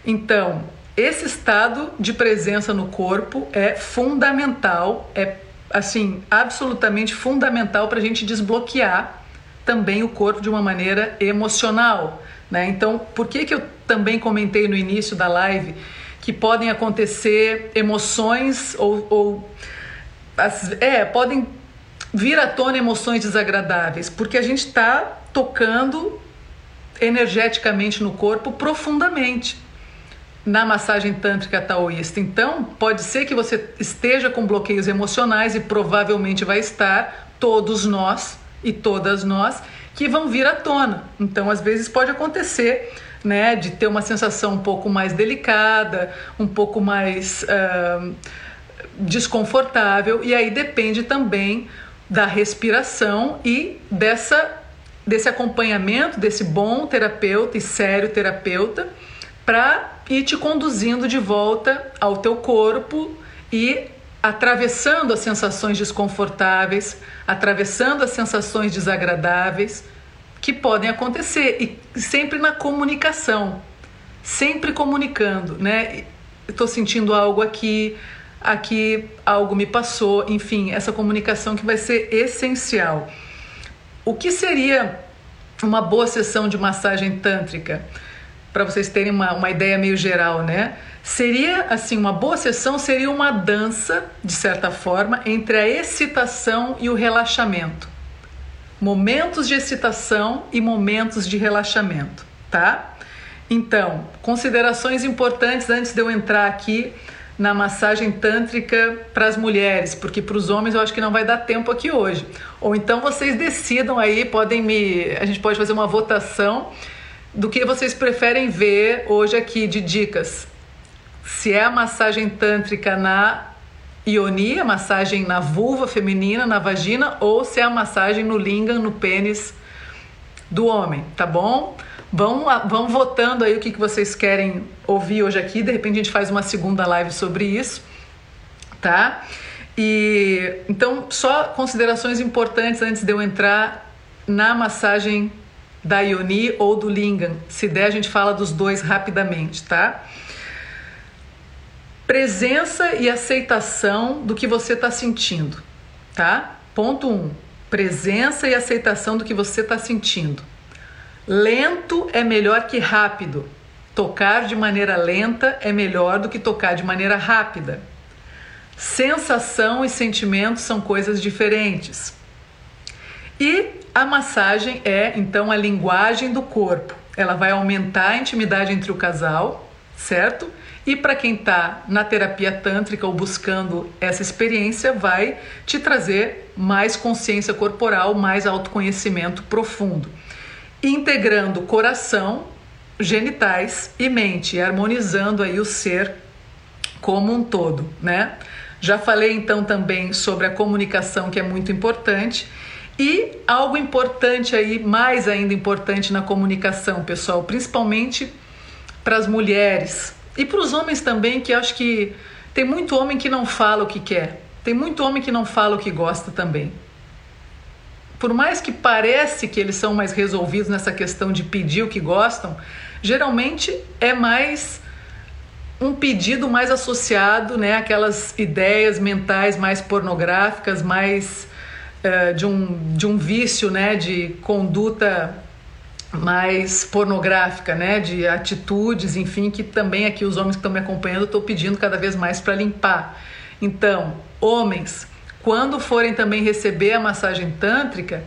Então, esse estado de presença no corpo é fundamental, é assim, absolutamente fundamental para a gente desbloquear também o corpo de uma maneira emocional, né? Então, por que que eu também comentei no início da live que podem acontecer emoções ou, ou é, podem vir à tona emoções desagradáveis, porque a gente está tocando energeticamente no corpo profundamente na massagem tântrica taoísta. Então, pode ser que você esteja com bloqueios emocionais e provavelmente vai estar todos nós e todas nós que vão vir à tona. Então, às vezes pode acontecer né, de ter uma sensação um pouco mais delicada, um pouco mais uh, desconfortável, e aí depende também da respiração e dessa desse acompanhamento desse bom terapeuta e sério terapeuta para ir te conduzindo de volta ao teu corpo e atravessando as sensações desconfortáveis, atravessando as sensações desagradáveis, que podem acontecer e sempre na comunicação, sempre comunicando, né? Estou sentindo algo aqui, aqui algo me passou, enfim, essa comunicação que vai ser essencial. O que seria uma boa sessão de massagem tântrica? Para vocês terem uma, uma ideia meio geral, né? Seria assim, uma boa sessão seria uma dança, de certa forma, entre a excitação e o relaxamento momentos de excitação e momentos de relaxamento, tá? Então, considerações importantes antes de eu entrar aqui na massagem tântrica para as mulheres, porque para os homens eu acho que não vai dar tempo aqui hoje. Ou então vocês decidam aí, podem me, a gente pode fazer uma votação do que vocês preferem ver hoje aqui de dicas. Se é a massagem tântrica na Ioni, a massagem na vulva feminina, na vagina, ou se é a massagem no lingam, no pênis do homem, tá bom? Vão, vão votando aí o que, que vocês querem ouvir hoje aqui. De repente a gente faz uma segunda live sobre isso, tá? E então, só considerações importantes antes de eu entrar na massagem da Ioni ou do Lingam. Se der, a gente fala dos dois rapidamente, tá? Presença e aceitação do que você está sentindo, tá? Ponto 1. Um, presença e aceitação do que você está sentindo. Lento é melhor que rápido. Tocar de maneira lenta é melhor do que tocar de maneira rápida. Sensação e sentimento são coisas diferentes. E a massagem é então a linguagem do corpo. Ela vai aumentar a intimidade entre o casal, certo? E para quem está na terapia tântrica ou buscando essa experiência, vai te trazer mais consciência corporal, mais autoconhecimento profundo, integrando coração, genitais e mente, harmonizando aí o ser como um todo, né? Já falei então também sobre a comunicação que é muito importante e algo importante aí, mais ainda importante na comunicação, pessoal, principalmente para as mulheres, e para os homens também, que acho que tem muito homem que não fala o que quer. Tem muito homem que não fala o que gosta também. Por mais que parece que eles são mais resolvidos nessa questão de pedir o que gostam, geralmente é mais um pedido mais associado, né, aquelas ideias mentais mais pornográficas, mais uh, de, um, de um vício, né, de conduta mais pornográfica, né, de atitudes, enfim, que também aqui os homens que estão me acompanhando estou pedindo cada vez mais para limpar. Então, homens, quando forem também receber a massagem tântrica,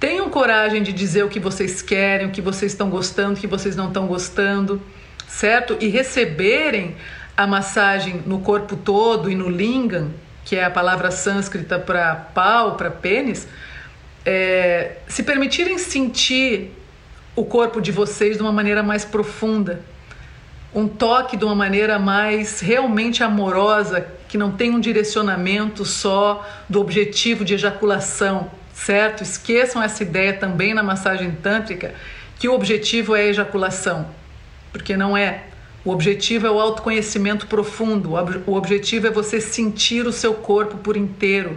tenham coragem de dizer o que vocês querem, o que vocês estão gostando, o que vocês não estão gostando, certo? E receberem a massagem no corpo todo e no lingam, que é a palavra sânscrita para pau, para pênis, é, se permitirem sentir o corpo de vocês de uma maneira mais profunda, um toque de uma maneira mais realmente amorosa, que não tem um direcionamento só do objetivo de ejaculação, certo? Esqueçam essa ideia também na massagem tântrica, que o objetivo é a ejaculação, porque não é. O objetivo é o autoconhecimento profundo, o objetivo é você sentir o seu corpo por inteiro.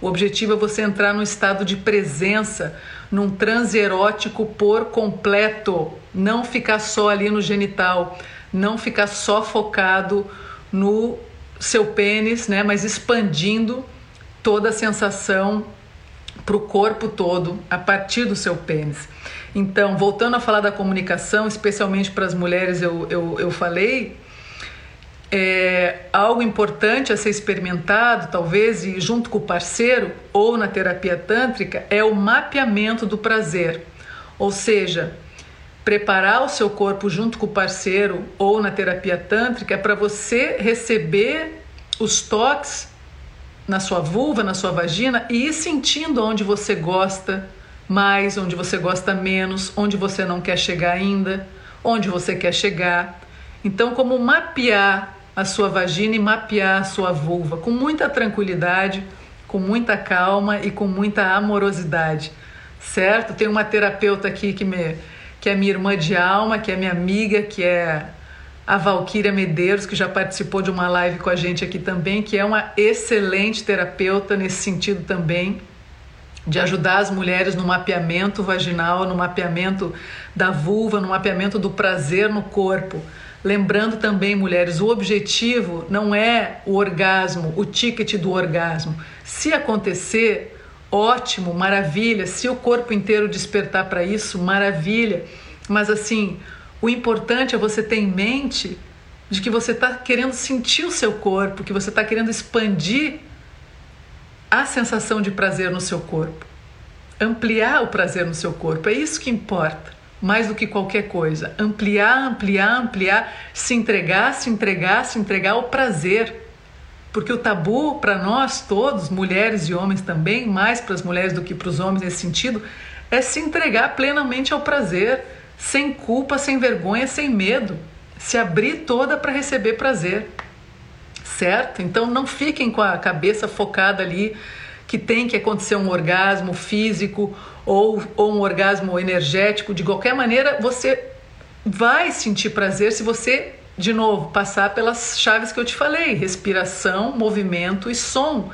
O objetivo é você entrar num estado de presença, num transe erótico por completo, não ficar só ali no genital, não ficar só focado no seu pênis, né, mas expandindo toda a sensação para o corpo todo a partir do seu pênis. Então, voltando a falar da comunicação, especialmente para as mulheres, eu, eu, eu falei é, algo importante a ser experimentado, talvez, e junto com o parceiro ou na terapia tântrica, é o mapeamento do prazer. Ou seja, preparar o seu corpo junto com o parceiro ou na terapia tântrica é para você receber os toques na sua vulva, na sua vagina e ir sentindo onde você gosta mais, onde você gosta menos, onde você não quer chegar ainda, onde você quer chegar. Então, como mapear a sua vagina e mapear a sua vulva com muita tranquilidade, com muita calma e com muita amorosidade, certo? Tem uma terapeuta aqui que, me, que é minha irmã de alma, que é minha amiga, que é a Valquíria Medeiros, que já participou de uma live com a gente aqui também, que é uma excelente terapeuta nesse sentido também, de ajudar as mulheres no mapeamento vaginal, no mapeamento da vulva, no mapeamento do prazer no corpo Lembrando também, mulheres, o objetivo não é o orgasmo, o ticket do orgasmo. Se acontecer, ótimo, maravilha. Se o corpo inteiro despertar para isso, maravilha. Mas assim, o importante é você ter em mente de que você está querendo sentir o seu corpo, que você está querendo expandir a sensação de prazer no seu corpo, ampliar o prazer no seu corpo. É isso que importa mais do que qualquer coisa. Ampliar, ampliar, ampliar, se entregar, se entregar, se entregar ao prazer. Porque o tabu para nós todos, mulheres e homens também, mais para as mulheres do que para os homens nesse sentido, é se entregar plenamente ao prazer, sem culpa, sem vergonha, sem medo, se abrir toda para receber prazer. Certo? Então não fiquem com a cabeça focada ali que tem que acontecer um orgasmo físico ou, ou um orgasmo energético. De qualquer maneira, você vai sentir prazer se você, de novo, passar pelas chaves que eu te falei: respiração, movimento e som.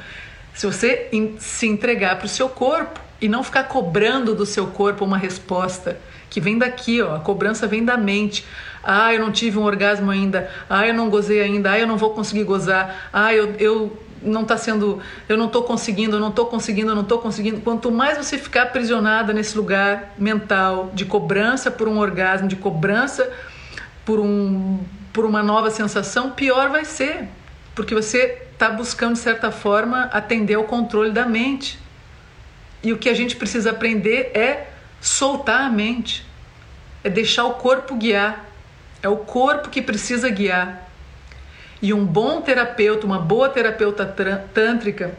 Se você se entregar para o seu corpo e não ficar cobrando do seu corpo uma resposta que vem daqui, ó, a cobrança vem da mente. Ah, eu não tive um orgasmo ainda. Ah, eu não gozei ainda. Ah, eu não vou conseguir gozar. Ah, eu, eu não está sendo, eu não estou conseguindo, eu não estou conseguindo, eu não estou conseguindo. Quanto mais você ficar aprisionada nesse lugar mental de cobrança por um orgasmo, de cobrança por, um, por uma nova sensação, pior vai ser, porque você está buscando de certa forma atender ao controle da mente. E o que a gente precisa aprender é soltar a mente, é deixar o corpo guiar. É o corpo que precisa guiar. E um bom terapeuta, uma boa terapeuta tântrica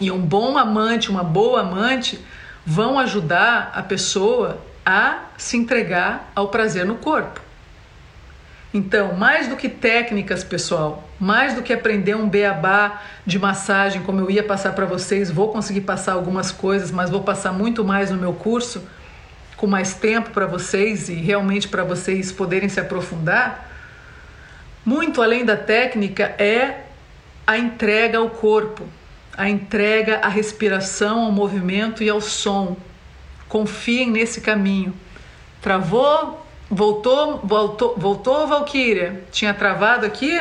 e um bom amante, uma boa amante vão ajudar a pessoa a se entregar ao prazer no corpo. Então, mais do que técnicas, pessoal, mais do que aprender um beabá de massagem, como eu ia passar para vocês, vou conseguir passar algumas coisas, mas vou passar muito mais no meu curso, com mais tempo para vocês e realmente para vocês poderem se aprofundar. Muito além da técnica é a entrega ao corpo, a entrega à respiração, ao movimento e ao som. Confiem nesse caminho. Travou? Voltou? Voltou, voltou Valkyria? Tinha travado aqui?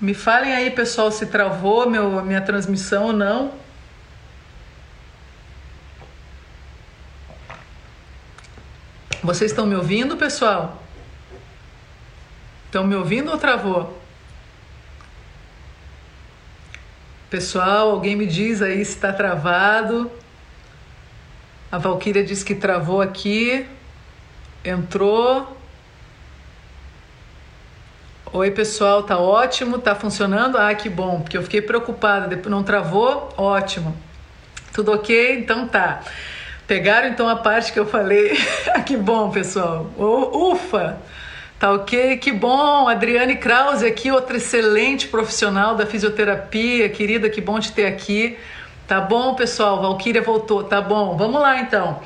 Me falem aí, pessoal, se travou meu, minha transmissão ou não. Vocês estão me ouvindo, pessoal? Estão me ouvindo ou travou? Pessoal, alguém me diz aí se está travado. A Valquíria diz que travou aqui. Entrou. Oi, pessoal, tá ótimo, tá funcionando? Ah, que bom, porque eu fiquei preocupada. Não travou? Ótimo. Tudo ok? Então tá. Pegaram então a parte que eu falei. <laughs> que bom, pessoal. Ufa! Tá ok? Que bom! Adriane Krause aqui, outra excelente profissional da fisioterapia, querida, que bom te ter aqui. Tá bom, pessoal? Valquíria voltou. Tá bom, vamos lá então.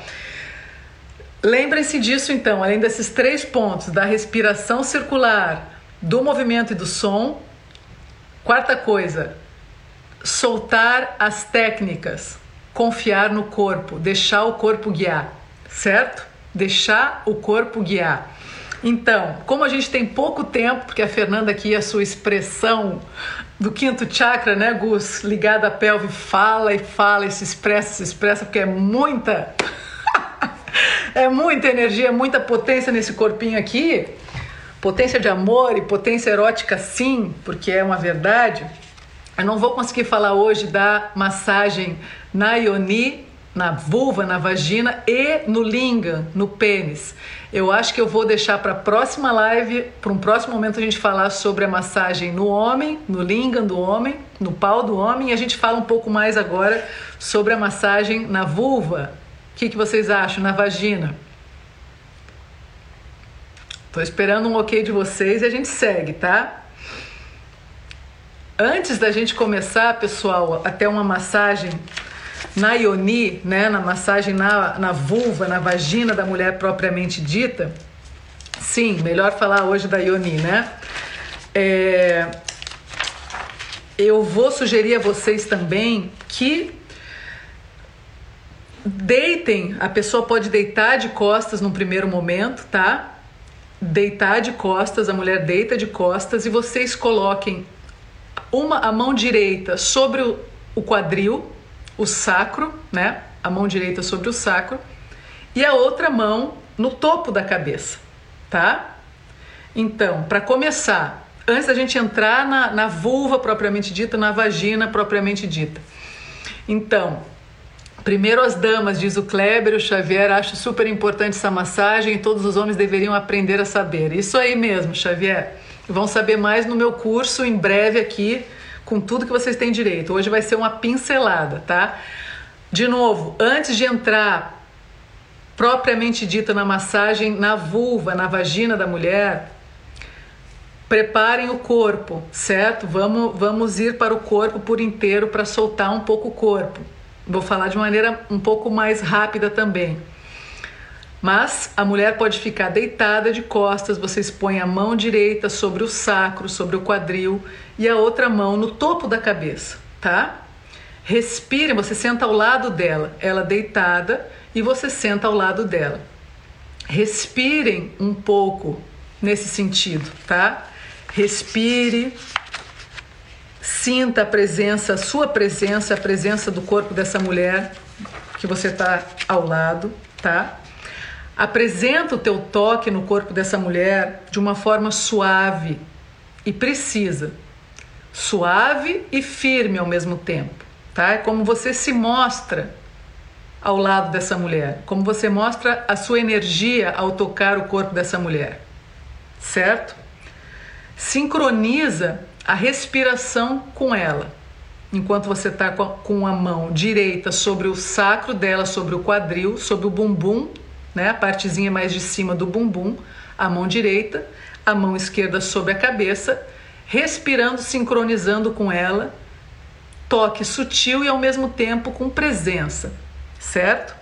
Lembrem-se disso então, além desses três pontos, da respiração circular, do movimento e do som. Quarta coisa, soltar as técnicas, confiar no corpo, deixar o corpo guiar, certo? Deixar o corpo guiar. Então, como a gente tem pouco tempo, porque a Fernanda aqui, a sua expressão do quinto chakra, né, Gus, ligada à pelve, fala e fala e se expressa, se expressa, porque é muita. <laughs> é muita energia, muita potência nesse corpinho aqui. Potência de amor e potência erótica, sim, porque é uma verdade. Eu não vou conseguir falar hoje da massagem na Ioni, na vulva, na vagina e no lingam, no pênis. Eu acho que eu vou deixar para a próxima live, para um próximo momento a gente falar sobre a massagem no homem, no lingam do homem, no pau do homem, e a gente fala um pouco mais agora sobre a massagem na vulva. O que, que vocês acham? Na vagina. Estou esperando um ok de vocês e a gente segue, tá? Antes da gente começar, pessoal, até uma massagem na ioni, né, na massagem na, na vulva, na vagina da mulher propriamente dita, sim, melhor falar hoje da ioni, né? É, eu vou sugerir a vocês também que deitem, a pessoa pode deitar de costas no primeiro momento, tá? Deitar de costas, a mulher deita de costas e vocês coloquem uma a mão direita sobre o, o quadril, o sacro, né? A mão direita sobre o sacro e a outra mão no topo da cabeça, tá? Então, para começar, antes da gente entrar na, na vulva propriamente dita, na vagina propriamente dita. Então, primeiro as damas, diz o Kleber, o Xavier, acho super importante essa massagem e todos os homens deveriam aprender a saber. Isso aí mesmo, Xavier. Vão saber mais no meu curso em breve aqui com tudo que vocês têm direito. Hoje vai ser uma pincelada, tá? De novo, antes de entrar propriamente dita na massagem na vulva, na vagina da mulher, preparem o corpo, certo? Vamos, vamos ir para o corpo por inteiro para soltar um pouco o corpo. Vou falar de maneira um pouco mais rápida também. Mas a mulher pode ficar deitada de costas, vocês põem a mão direita sobre o sacro, sobre o quadril e a outra mão no topo da cabeça, tá? Respire, você senta ao lado dela, ela deitada e você senta ao lado dela. Respirem um pouco nesse sentido, tá? Respire, sinta a presença, a sua presença, a presença do corpo dessa mulher que você está ao lado, tá? Apresenta o teu toque no corpo dessa mulher de uma forma suave e precisa. Suave e firme ao mesmo tempo, tá? É como você se mostra ao lado dessa mulher, como você mostra a sua energia ao tocar o corpo dessa mulher, certo? sincroniza a respiração com ela. Enquanto você está com a mão direita sobre o sacro dela, sobre o quadril, sobre o bumbum, né, a partezinha mais de cima do bumbum, a mão direita, a mão esquerda sobre a cabeça, respirando, sincronizando com ela, toque sutil e ao mesmo tempo com presença, certo?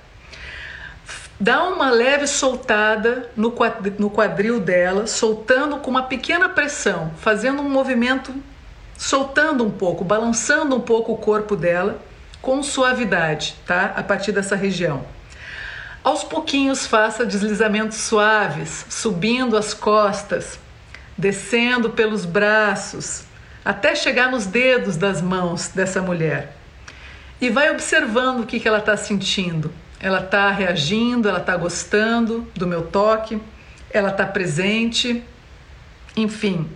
dá uma leve soltada no quadril, no quadril dela, soltando com uma pequena pressão, fazendo um movimento, soltando um pouco, balançando um pouco o corpo dela com suavidade, tá? A partir dessa região. Aos pouquinhos faça deslizamentos suaves, subindo as costas, descendo pelos braços, até chegar nos dedos das mãos dessa mulher. E vai observando o que, ela está sentindo ela está reagindo, ela está gostando do meu toque, ela está presente, enfim.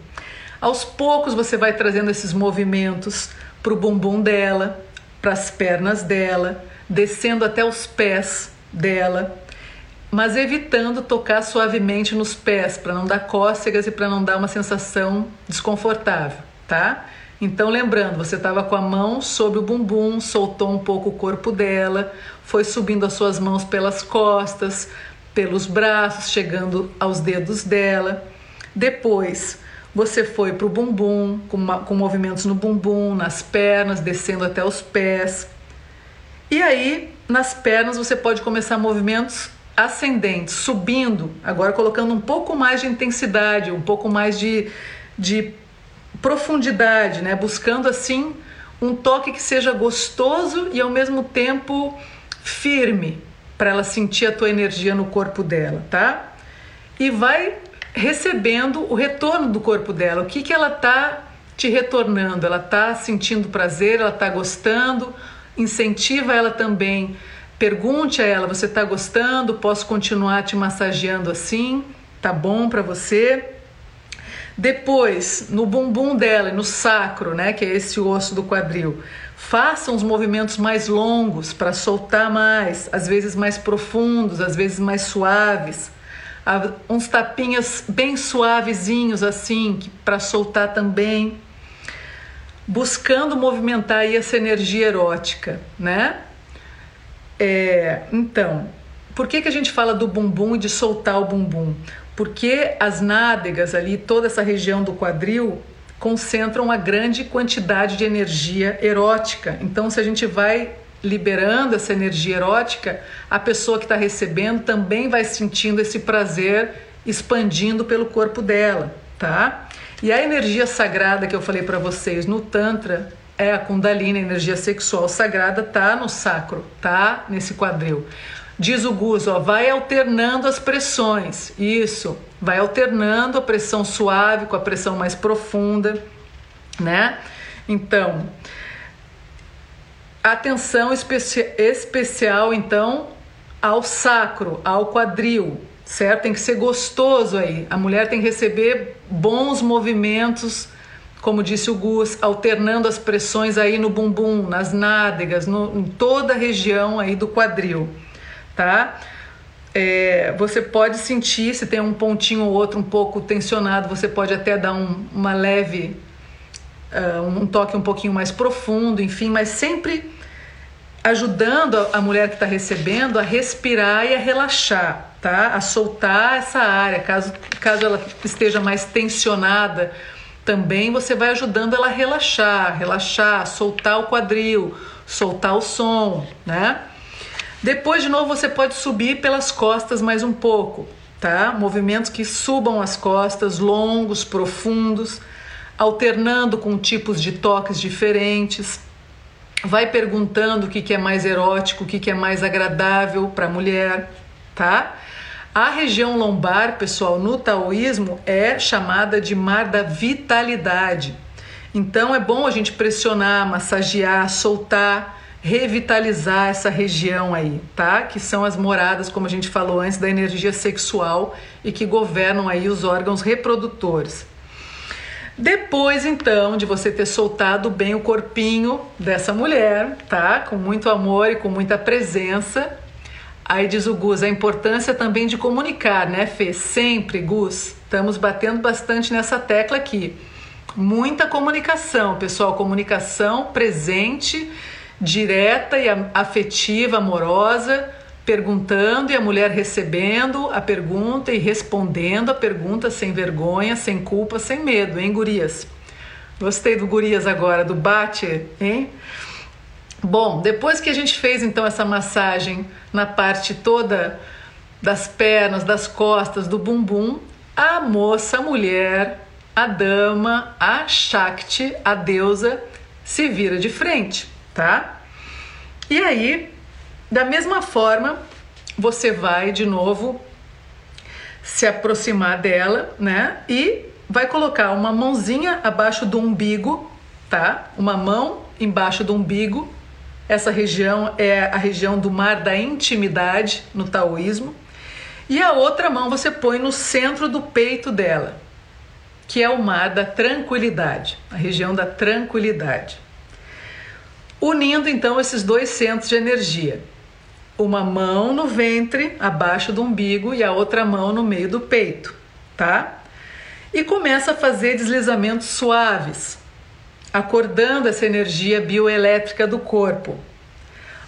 Aos poucos você vai trazendo esses movimentos para o bumbum dela, para as pernas dela, descendo até os pés dela, mas evitando tocar suavemente nos pés para não dar cócegas e para não dar uma sensação desconfortável, tá? Então, lembrando, você estava com a mão sobre o bumbum, soltou um pouco o corpo dela, foi subindo as suas mãos pelas costas, pelos braços, chegando aos dedos dela. Depois, você foi para o bumbum, com, uma, com movimentos no bumbum, nas pernas, descendo até os pés. E aí, nas pernas, você pode começar movimentos ascendentes, subindo, agora colocando um pouco mais de intensidade, um pouco mais de, de profundidade, né? Buscando assim um toque que seja gostoso e ao mesmo tempo firme para ela sentir a tua energia no corpo dela, tá? E vai recebendo o retorno do corpo dela. O que que ela tá te retornando? Ela tá sentindo prazer, ela tá gostando? Incentiva ela também. Pergunte a ela: você tá gostando? Posso continuar te massageando assim? Tá bom para você? Depois, no bumbum dela no sacro, né, que é esse osso do quadril, façam os movimentos mais longos para soltar mais, às vezes mais profundos, às vezes mais suaves. Uns tapinhas bem suavezinhos assim, para soltar também. Buscando movimentar aí essa energia erótica, né? É, então, por que, que a gente fala do bumbum e de soltar o bumbum? porque as nádegas ali, toda essa região do quadril, concentram uma grande quantidade de energia erótica. Então, se a gente vai liberando essa energia erótica, a pessoa que está recebendo também vai sentindo esse prazer expandindo pelo corpo dela, tá? E a energia sagrada que eu falei para vocês no Tantra é a Kundalini, a energia sexual sagrada, tá no sacro, tá nesse quadril. Diz o Gus, ó, vai alternando as pressões. Isso, vai alternando a pressão suave com a pressão mais profunda, né? Então, atenção especi especial então ao sacro, ao quadril, certo? Tem que ser gostoso aí. A mulher tem que receber bons movimentos, como disse o Gus, alternando as pressões aí no bumbum, nas nádegas, no, em toda a região aí do quadril tá? É, você pode sentir, se tem um pontinho ou outro um pouco tensionado, você pode até dar um, uma leve, uh, um toque um pouquinho mais profundo, enfim, mas sempre ajudando a mulher que está recebendo a respirar e a relaxar, tá? A soltar essa área, caso, caso ela esteja mais tensionada, também você vai ajudando ela a relaxar, relaxar, soltar o quadril, soltar o som, né? Depois de novo você pode subir pelas costas mais um pouco, tá? Movimentos que subam as costas, longos, profundos, alternando com tipos de toques diferentes vai perguntando o que, que é mais erótico, o que, que é mais agradável para a mulher, tá? A região lombar, pessoal, no taoísmo é chamada de mar da vitalidade. Então é bom a gente pressionar, massagear, soltar, revitalizar essa região aí, tá? Que são as moradas, como a gente falou antes, da energia sexual e que governam aí os órgãos reprodutores. Depois, então, de você ter soltado bem o corpinho dessa mulher, tá? Com muito amor e com muita presença. Aí diz o Gus, a importância também de comunicar, né, Fê? Sempre, Gus. Estamos batendo bastante nessa tecla aqui. Muita comunicação, pessoal. Comunicação presente, direta e afetiva, amorosa perguntando e a mulher recebendo a pergunta e respondendo a pergunta sem vergonha, sem culpa, sem medo, hein, gurias? Gostei do gurias agora, do bate, hein? Bom, depois que a gente fez então essa massagem na parte toda das pernas, das costas, do bumbum, a moça, a mulher, a dama, a Shakti, a deusa, se vira de frente, tá? E aí da mesma forma, você vai de novo se aproximar dela, né? E vai colocar uma mãozinha abaixo do umbigo, tá? Uma mão embaixo do umbigo. Essa região é a região do mar da intimidade no taoísmo. E a outra mão você põe no centro do peito dela, que é o mar da tranquilidade, a região da tranquilidade. Unindo então esses dois centros de energia uma mão no ventre, abaixo do umbigo, e a outra mão no meio do peito, tá? E começa a fazer deslizamentos suaves, acordando essa energia bioelétrica do corpo.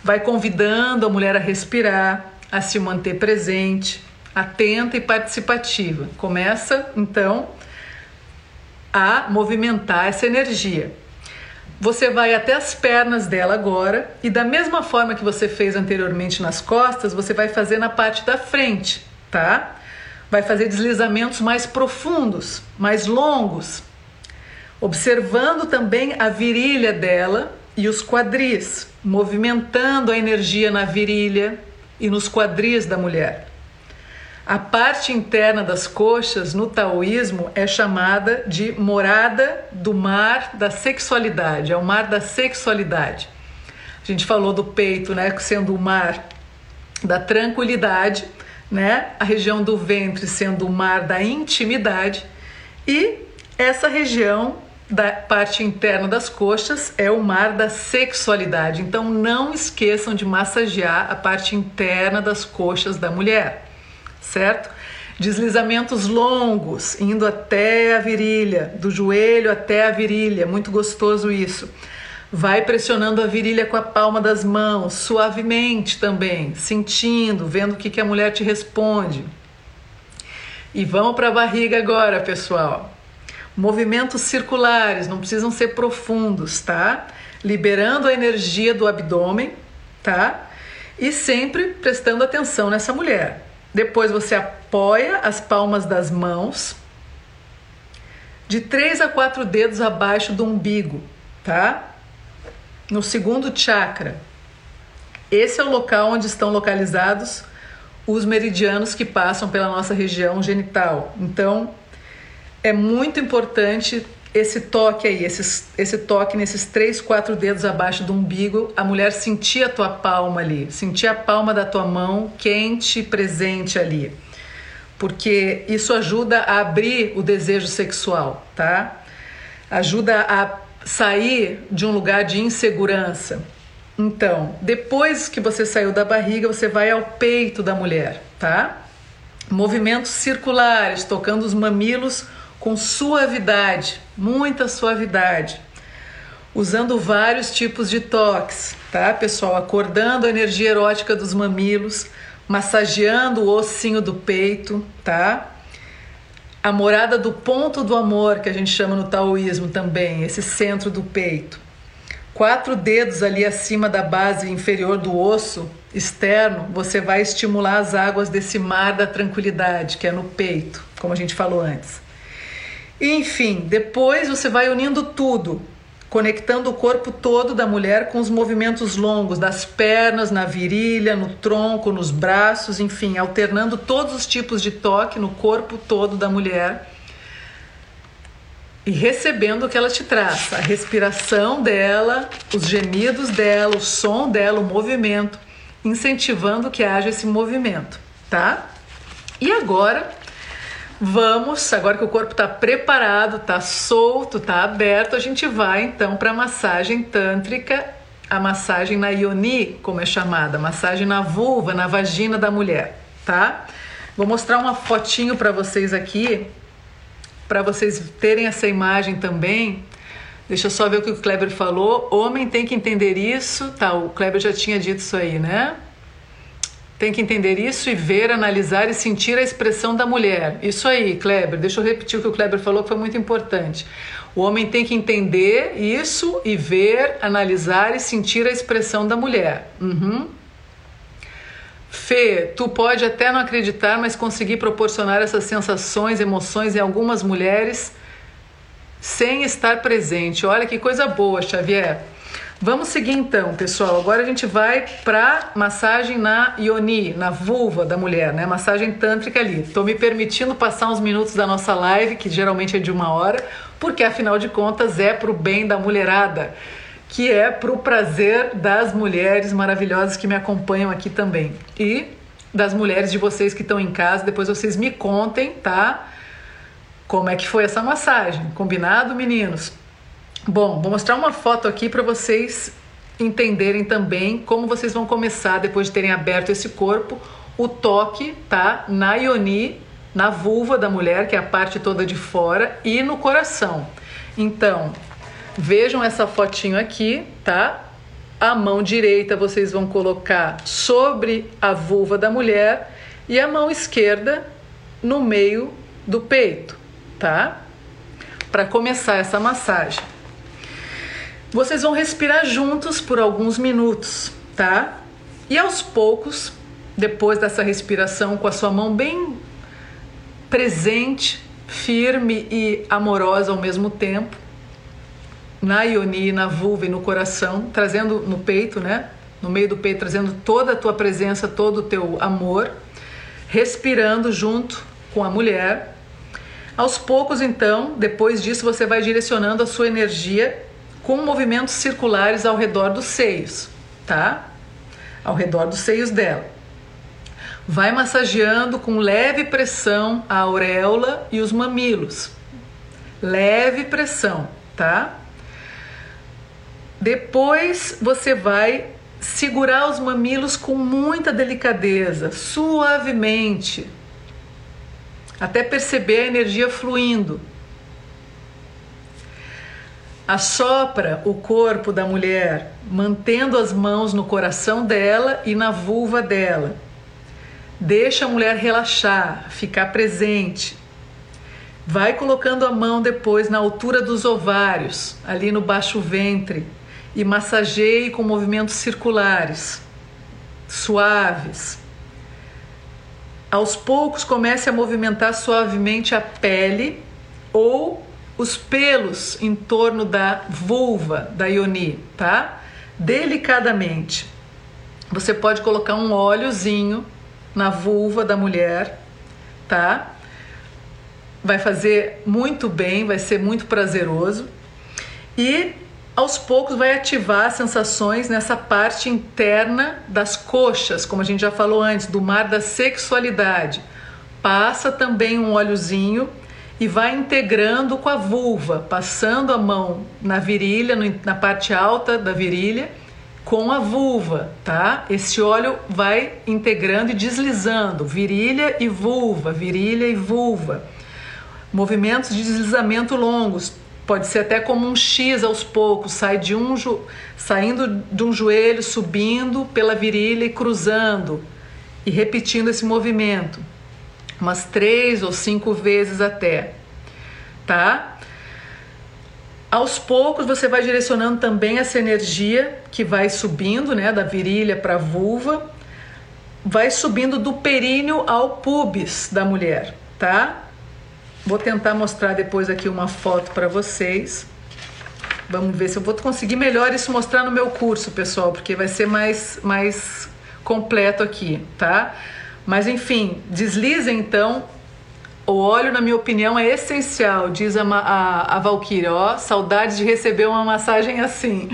Vai convidando a mulher a respirar, a se manter presente, atenta e participativa. Começa então a movimentar essa energia. Você vai até as pernas dela agora e da mesma forma que você fez anteriormente nas costas, você vai fazer na parte da frente, tá? Vai fazer deslizamentos mais profundos, mais longos, observando também a virilha dela e os quadris, movimentando a energia na virilha e nos quadris da mulher. A parte interna das coxas no taoísmo é chamada de morada do mar da sexualidade, é o mar da sexualidade. A gente falou do peito, né, sendo o mar da tranquilidade, né? A região do ventre sendo o mar da intimidade e essa região da parte interna das coxas é o mar da sexualidade. Então não esqueçam de massagear a parte interna das coxas da mulher certo? Deslizamentos longos, indo até a virilha, do joelho até a virilha, muito gostoso isso. Vai pressionando a virilha com a palma das mãos, suavemente também, sentindo, vendo o que, que a mulher te responde. E vamos para a barriga agora, pessoal. Movimentos circulares, não precisam ser profundos, tá? Liberando a energia do abdômen, tá? E sempre prestando atenção nessa mulher. Depois você apoia as palmas das mãos de três a quatro dedos abaixo do umbigo, tá? No segundo chakra. Esse é o local onde estão localizados os meridianos que passam pela nossa região genital. Então, é muito importante esse toque aí, esse, esse toque nesses três, quatro dedos abaixo do umbigo, a mulher sentir a tua palma ali, sentir a palma da tua mão quente, presente ali. Porque isso ajuda a abrir o desejo sexual, tá? Ajuda a sair de um lugar de insegurança. Então, depois que você saiu da barriga, você vai ao peito da mulher, tá? Movimentos circulares, tocando os mamilos com suavidade, muita suavidade. usando vários tipos de toques, tá, pessoal? Acordando a energia erótica dos mamilos, massageando o ossinho do peito, tá? A morada do ponto do amor, que a gente chama no taoísmo também, esse centro do peito. Quatro dedos ali acima da base inferior do osso externo, você vai estimular as águas desse mar da tranquilidade, que é no peito, como a gente falou antes. Enfim, depois você vai unindo tudo, conectando o corpo todo da mulher com os movimentos longos das pernas, na virilha, no tronco, nos braços, enfim, alternando todos os tipos de toque no corpo todo da mulher e recebendo o que ela te traz, a respiração dela, os gemidos dela, o som dela, o movimento, incentivando que haja esse movimento, tá? E agora Vamos, agora que o corpo está preparado, está solto, está aberto, a gente vai então para a massagem tântrica, a massagem na yoni, como é chamada, massagem na vulva, na vagina da mulher, tá? Vou mostrar uma fotinho para vocês aqui, para vocês terem essa imagem também. Deixa eu só ver o que o Kleber falou. Homem tem que entender isso, tá? O Kleber já tinha dito isso aí, né? Tem que entender isso e ver, analisar e sentir a expressão da mulher. Isso aí, Kleber. Deixa eu repetir o que o Kleber falou, que foi muito importante. O homem tem que entender isso e ver, analisar e sentir a expressão da mulher. Uhum. Fê, tu pode até não acreditar, mas conseguir proporcionar essas sensações, emoções em algumas mulheres sem estar presente. Olha que coisa boa, Xavier. Vamos seguir então, pessoal. Agora a gente vai para massagem na yoni, na vulva da mulher, né? Massagem tântrica ali. Tô me permitindo passar uns minutos da nossa live, que geralmente é de uma hora, porque afinal de contas é pro bem da mulherada, que é pro prazer das mulheres maravilhosas que me acompanham aqui também. E das mulheres de vocês que estão em casa, depois vocês me contem, tá? Como é que foi essa massagem? Combinado, meninos? Bom, vou mostrar uma foto aqui para vocês entenderem também como vocês vão começar depois de terem aberto esse corpo, o toque, tá? Na ioni, na vulva da mulher, que é a parte toda de fora, e no coração. Então, vejam essa fotinho aqui, tá? A mão direita vocês vão colocar sobre a vulva da mulher e a mão esquerda no meio do peito, tá? Para começar essa massagem. Vocês vão respirar juntos por alguns minutos, tá? E aos poucos, depois dessa respiração com a sua mão bem presente, firme e amorosa ao mesmo tempo, na ioni, na vulva e no coração, trazendo no peito, né? No meio do peito, trazendo toda a tua presença, todo o teu amor, respirando junto com a mulher. Aos poucos, então, depois disso, você vai direcionando a sua energia com movimentos circulares ao redor dos seios, tá? Ao redor dos seios dela. Vai massageando com leve pressão a auréola e os mamilos. Leve pressão, tá? Depois você vai segurar os mamilos com muita delicadeza, suavemente, até perceber a energia fluindo. Assopra o corpo da mulher, mantendo as mãos no coração dela e na vulva dela. Deixa a mulher relaxar, ficar presente. Vai colocando a mão depois na altura dos ovários, ali no baixo ventre, e massageie com movimentos circulares, suaves. Aos poucos comece a movimentar suavemente a pele ou os pelos em torno da vulva da Ioni, tá? Delicadamente. Você pode colocar um óleozinho na vulva da mulher, tá? Vai fazer muito bem, vai ser muito prazeroso. E aos poucos vai ativar sensações nessa parte interna das coxas, como a gente já falou antes, do mar da sexualidade. Passa também um óleozinho e vai integrando com a vulva, passando a mão na virilha, na parte alta da virilha, com a vulva, tá? Esse óleo vai integrando e deslizando, virilha e vulva, virilha e vulva. Movimentos de deslizamento longos, Pode ser até como um X aos poucos, sai de um saindo de um joelho, subindo pela virilha e cruzando e repetindo esse movimento umas três ou cinco vezes até, tá? Aos poucos você vai direcionando também essa energia que vai subindo, né, da virilha para a vulva, vai subindo do períneo ao pubis da mulher, tá? Vou tentar mostrar depois aqui uma foto para vocês. Vamos ver se eu vou conseguir melhor isso mostrar no meu curso, pessoal, porque vai ser mais, mais completo aqui, tá? Mas enfim, deslizem então. O óleo, na minha opinião, é essencial, diz a, a, a Valkyria. Ó, saudades de receber uma massagem assim.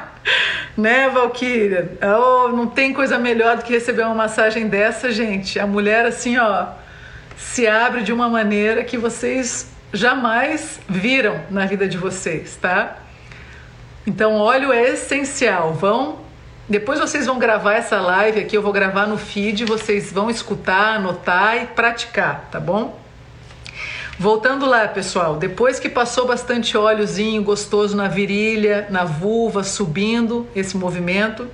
<laughs> né, Valkyria? Oh, não tem coisa melhor do que receber uma massagem dessa, gente. A mulher, assim, ó se abre de uma maneira que vocês jamais viram na vida de vocês, tá? Então, óleo é essencial. Vão depois vocês vão gravar essa live aqui, eu vou gravar no feed, vocês vão escutar, anotar e praticar, tá bom? Voltando lá, pessoal, depois que passou bastante óleozinho gostoso na virilha, na vulva, subindo esse movimento,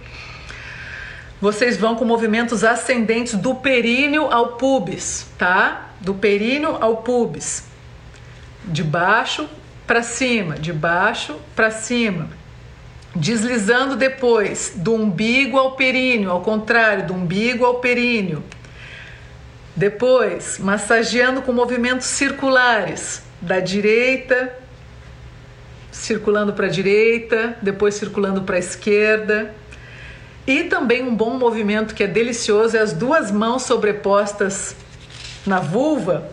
vocês vão com movimentos ascendentes do períneo ao pubis, tá? Do períneo ao pubis. De baixo para cima, de baixo para cima. Deslizando depois do umbigo ao períneo, ao contrário, do umbigo ao períneo. Depois, massageando com movimentos circulares, da direita, circulando para a direita, depois circulando para a esquerda e também um bom movimento que é delicioso é as duas mãos sobrepostas na vulva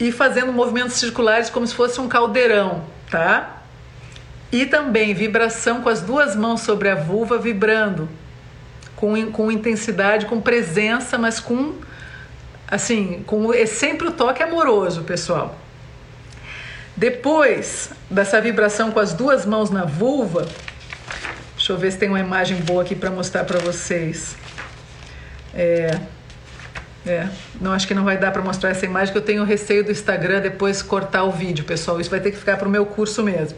e fazendo movimentos circulares como se fosse um caldeirão, tá? E também vibração com as duas mãos sobre a vulva vibrando com, com intensidade, com presença, mas com assim, com é sempre o toque amoroso, pessoal. Depois dessa vibração com as duas mãos na vulva, Deixa eu ver se tem uma imagem boa aqui para mostrar para vocês. É, é, não acho que não vai dar para mostrar essa imagem, que eu tenho receio do Instagram depois cortar o vídeo, pessoal. Isso vai ter que ficar para o meu curso mesmo.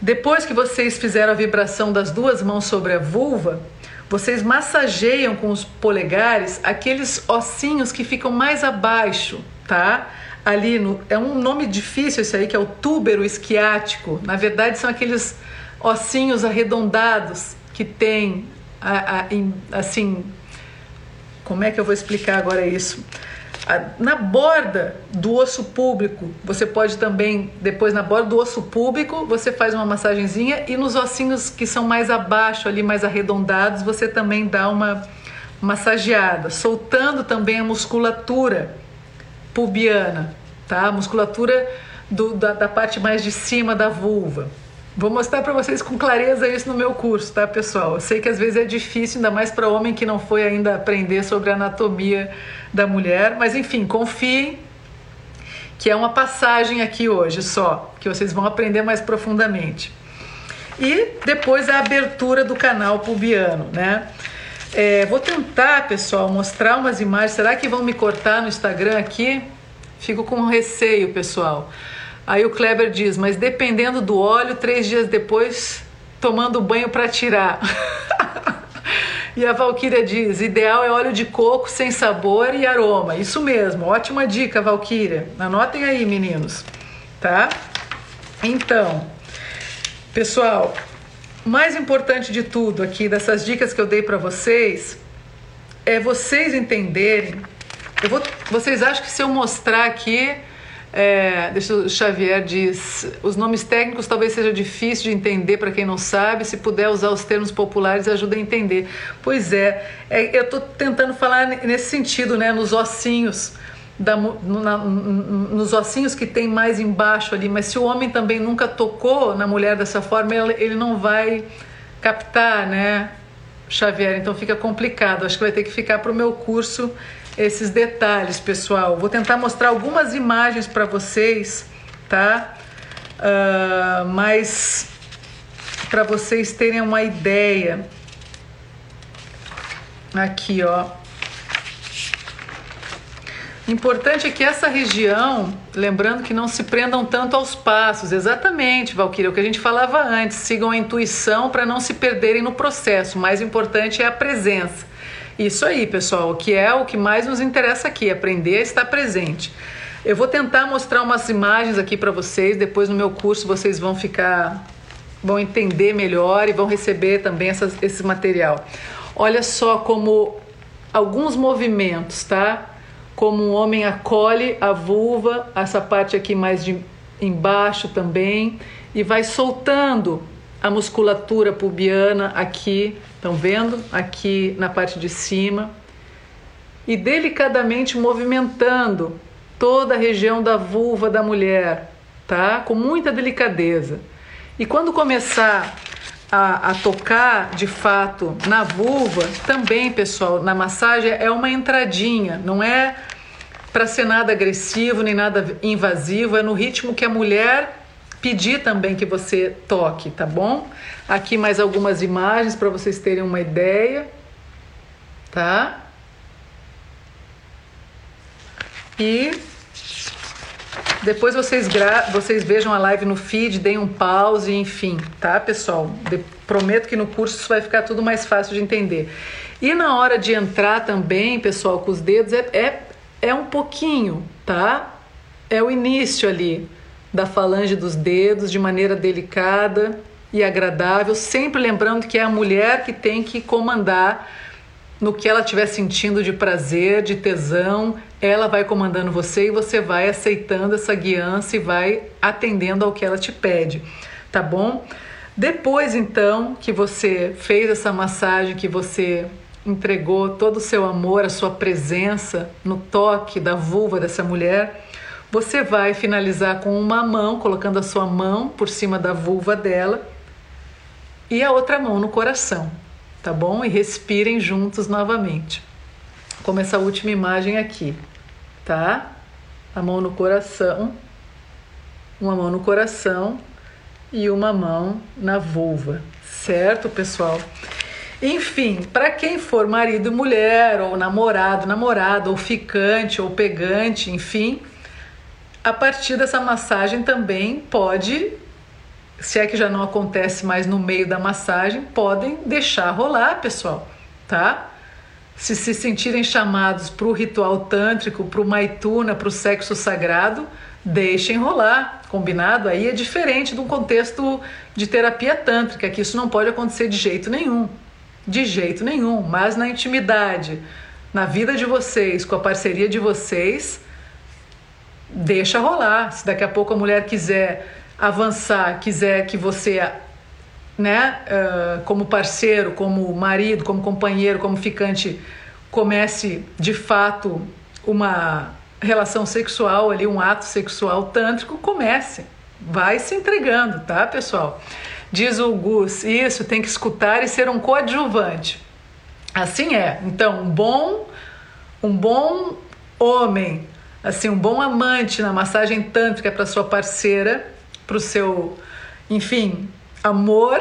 Depois que vocês fizeram a vibração das duas mãos sobre a vulva, vocês massageiam com os polegares aqueles ossinhos que ficam mais abaixo, tá? Ali no, é um nome difícil esse aí que é o túbero esquiático. Na verdade são aqueles ossinhos arredondados que tem assim, como é que eu vou explicar agora isso? Na borda do osso público, você pode também, depois na borda do osso público, você faz uma massagenzinha e nos ossinhos que são mais abaixo, ali mais arredondados, você também dá uma massageada, soltando também a musculatura pubiana, tá? A musculatura do, da, da parte mais de cima da vulva. Vou mostrar para vocês com clareza isso no meu curso, tá, pessoal? Eu sei que às vezes é difícil, ainda mais para homem que não foi ainda aprender sobre a anatomia da mulher, mas enfim, confiem que é uma passagem aqui hoje só, que vocês vão aprender mais profundamente. E depois a abertura do canal pubiano, né? É, vou tentar, pessoal, mostrar umas imagens. Será que vão me cortar no Instagram aqui? Fico com receio, pessoal. Aí o Kleber diz: Mas dependendo do óleo, três dias depois, tomando banho para tirar. <laughs> e a Valquíria diz: Ideal é óleo de coco sem sabor e aroma. Isso mesmo, ótima dica, Valquíria. Anotem aí, meninos, tá? Então, pessoal, mais importante de tudo aqui, dessas dicas que eu dei para vocês, é vocês entenderem. Eu vou, vocês acham que se eu mostrar aqui é, deixa o Xavier diz, os nomes técnicos talvez seja difícil de entender para quem não sabe. Se puder usar os termos populares, ajuda a entender. Pois é, é eu estou tentando falar nesse sentido, né? Nos ossinhos, da, na, nos ossinhos que tem mais embaixo ali. Mas se o homem também nunca tocou na mulher dessa forma, ele, ele não vai captar, né? Xavier, então fica complicado. Acho que vai ter que ficar para o meu curso esses detalhes, pessoal. Vou tentar mostrar algumas imagens para vocês, tá? Uh, mas para vocês terem uma ideia. Aqui, ó. Importante é que essa região, lembrando que não se prendam tanto aos passos, exatamente, Valquíria, o que a gente falava antes, sigam a intuição para não se perderem no processo. O mais importante é a presença. Isso aí, pessoal, o que é o que mais nos interessa aqui, aprender a estar presente. Eu vou tentar mostrar umas imagens aqui para vocês, depois no meu curso vocês vão ficar vão entender melhor e vão receber também essa, esse material. Olha só como alguns movimentos, tá? como um homem acolhe a vulva, essa parte aqui mais de embaixo também, e vai soltando a musculatura pubiana aqui, estão vendo? Aqui na parte de cima. E delicadamente movimentando toda a região da vulva da mulher, tá? Com muita delicadeza. E quando começar a, a, tocar de fato na vulva, também, pessoal, na massagem é uma entradinha, não é para ser nada agressivo nem nada invasivo, é no ritmo que a mulher pedir também que você toque, tá bom? Aqui mais algumas imagens para vocês terem uma ideia, tá? E depois vocês, vocês vejam a live no feed, deem um pause, enfim, tá, pessoal? De prometo que no curso isso vai ficar tudo mais fácil de entender. E na hora de entrar também, pessoal, com os dedos, é, é, é um pouquinho, tá? É o início ali da falange dos dedos de maneira delicada e agradável, sempre lembrando que é a mulher que tem que comandar no que ela estiver sentindo de prazer, de tesão, ela vai comandando você e você vai aceitando essa guiança e vai atendendo ao que ela te pede, tá bom? Depois então que você fez essa massagem, que você entregou todo o seu amor, a sua presença no toque da vulva dessa mulher, você vai finalizar com uma mão, colocando a sua mão por cima da vulva dela e a outra mão no coração tá bom? E respirem juntos novamente. Como essa última imagem aqui, tá? A mão no coração, uma mão no coração e uma mão na vulva, certo, pessoal? Enfim, para quem for marido e mulher, ou namorado, namorada, ou ficante, ou pegante, enfim, a partir dessa massagem também pode se é que já não acontece mais no meio da massagem, podem deixar rolar, pessoal, tá? Se se sentirem chamados para o ritual tântrico, para o maituna, para o sexo sagrado, deixem rolar, combinado? Aí é diferente de um contexto de terapia tântrica, que isso não pode acontecer de jeito nenhum, de jeito nenhum, mas na intimidade, na vida de vocês, com a parceria de vocês, deixa rolar. Se daqui a pouco a mulher quiser avançar, quiser que você, né, uh, como parceiro, como marido, como companheiro, como ficante, comece de fato uma relação sexual ali, um ato sexual tântrico, comece. Vai se entregando, tá, pessoal? Diz o Gus, isso tem que escutar e ser um coadjuvante. Assim é. Então, um bom, um bom homem, assim, um bom amante na massagem tântrica para sua parceira, para o seu, enfim, amor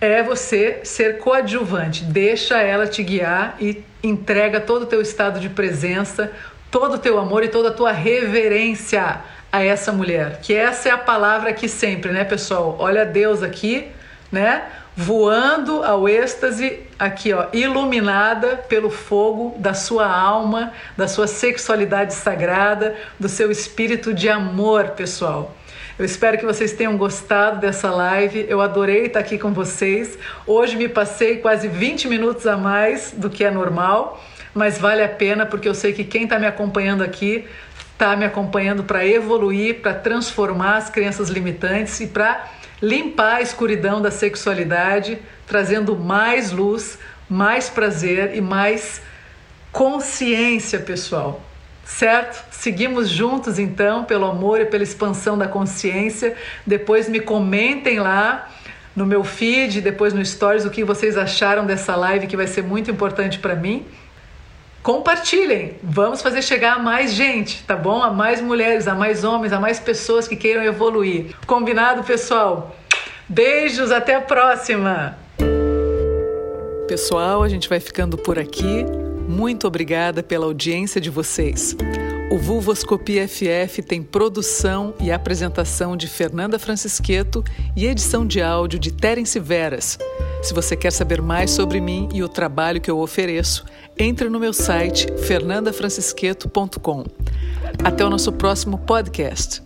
é você ser coadjuvante. Deixa ela te guiar e entrega todo o teu estado de presença, todo o teu amor e toda a tua reverência a essa mulher. Que essa é a palavra aqui sempre, né, pessoal? Olha Deus aqui, né? Voando ao êxtase, aqui, ó, iluminada pelo fogo da sua alma, da sua sexualidade sagrada, do seu espírito de amor, pessoal. Eu espero que vocês tenham gostado dessa live. Eu adorei estar aqui com vocês. Hoje me passei quase 20 minutos a mais do que é normal, mas vale a pena porque eu sei que quem está me acompanhando aqui está me acompanhando para evoluir, para transformar as crenças limitantes e para limpar a escuridão da sexualidade, trazendo mais luz, mais prazer e mais consciência, pessoal certo? Seguimos juntos então, pelo amor e pela expansão da consciência. Depois me comentem lá no meu feed, depois no stories o que vocês acharam dessa live que vai ser muito importante para mim. Compartilhem, vamos fazer chegar a mais gente, tá bom? A mais mulheres, a mais homens, a mais pessoas que queiram evoluir. Combinado, pessoal? Beijos, até a próxima! Pessoal, a gente vai ficando por aqui. Muito obrigada pela audiência de vocês. O Vulvoscopia FF tem produção e apresentação de Fernanda Francisqueto e edição de áudio de Terence Veras. Se você quer saber mais sobre mim e o trabalho que eu ofereço, entre no meu site fernandafrancisqueto.com. Até o nosso próximo podcast.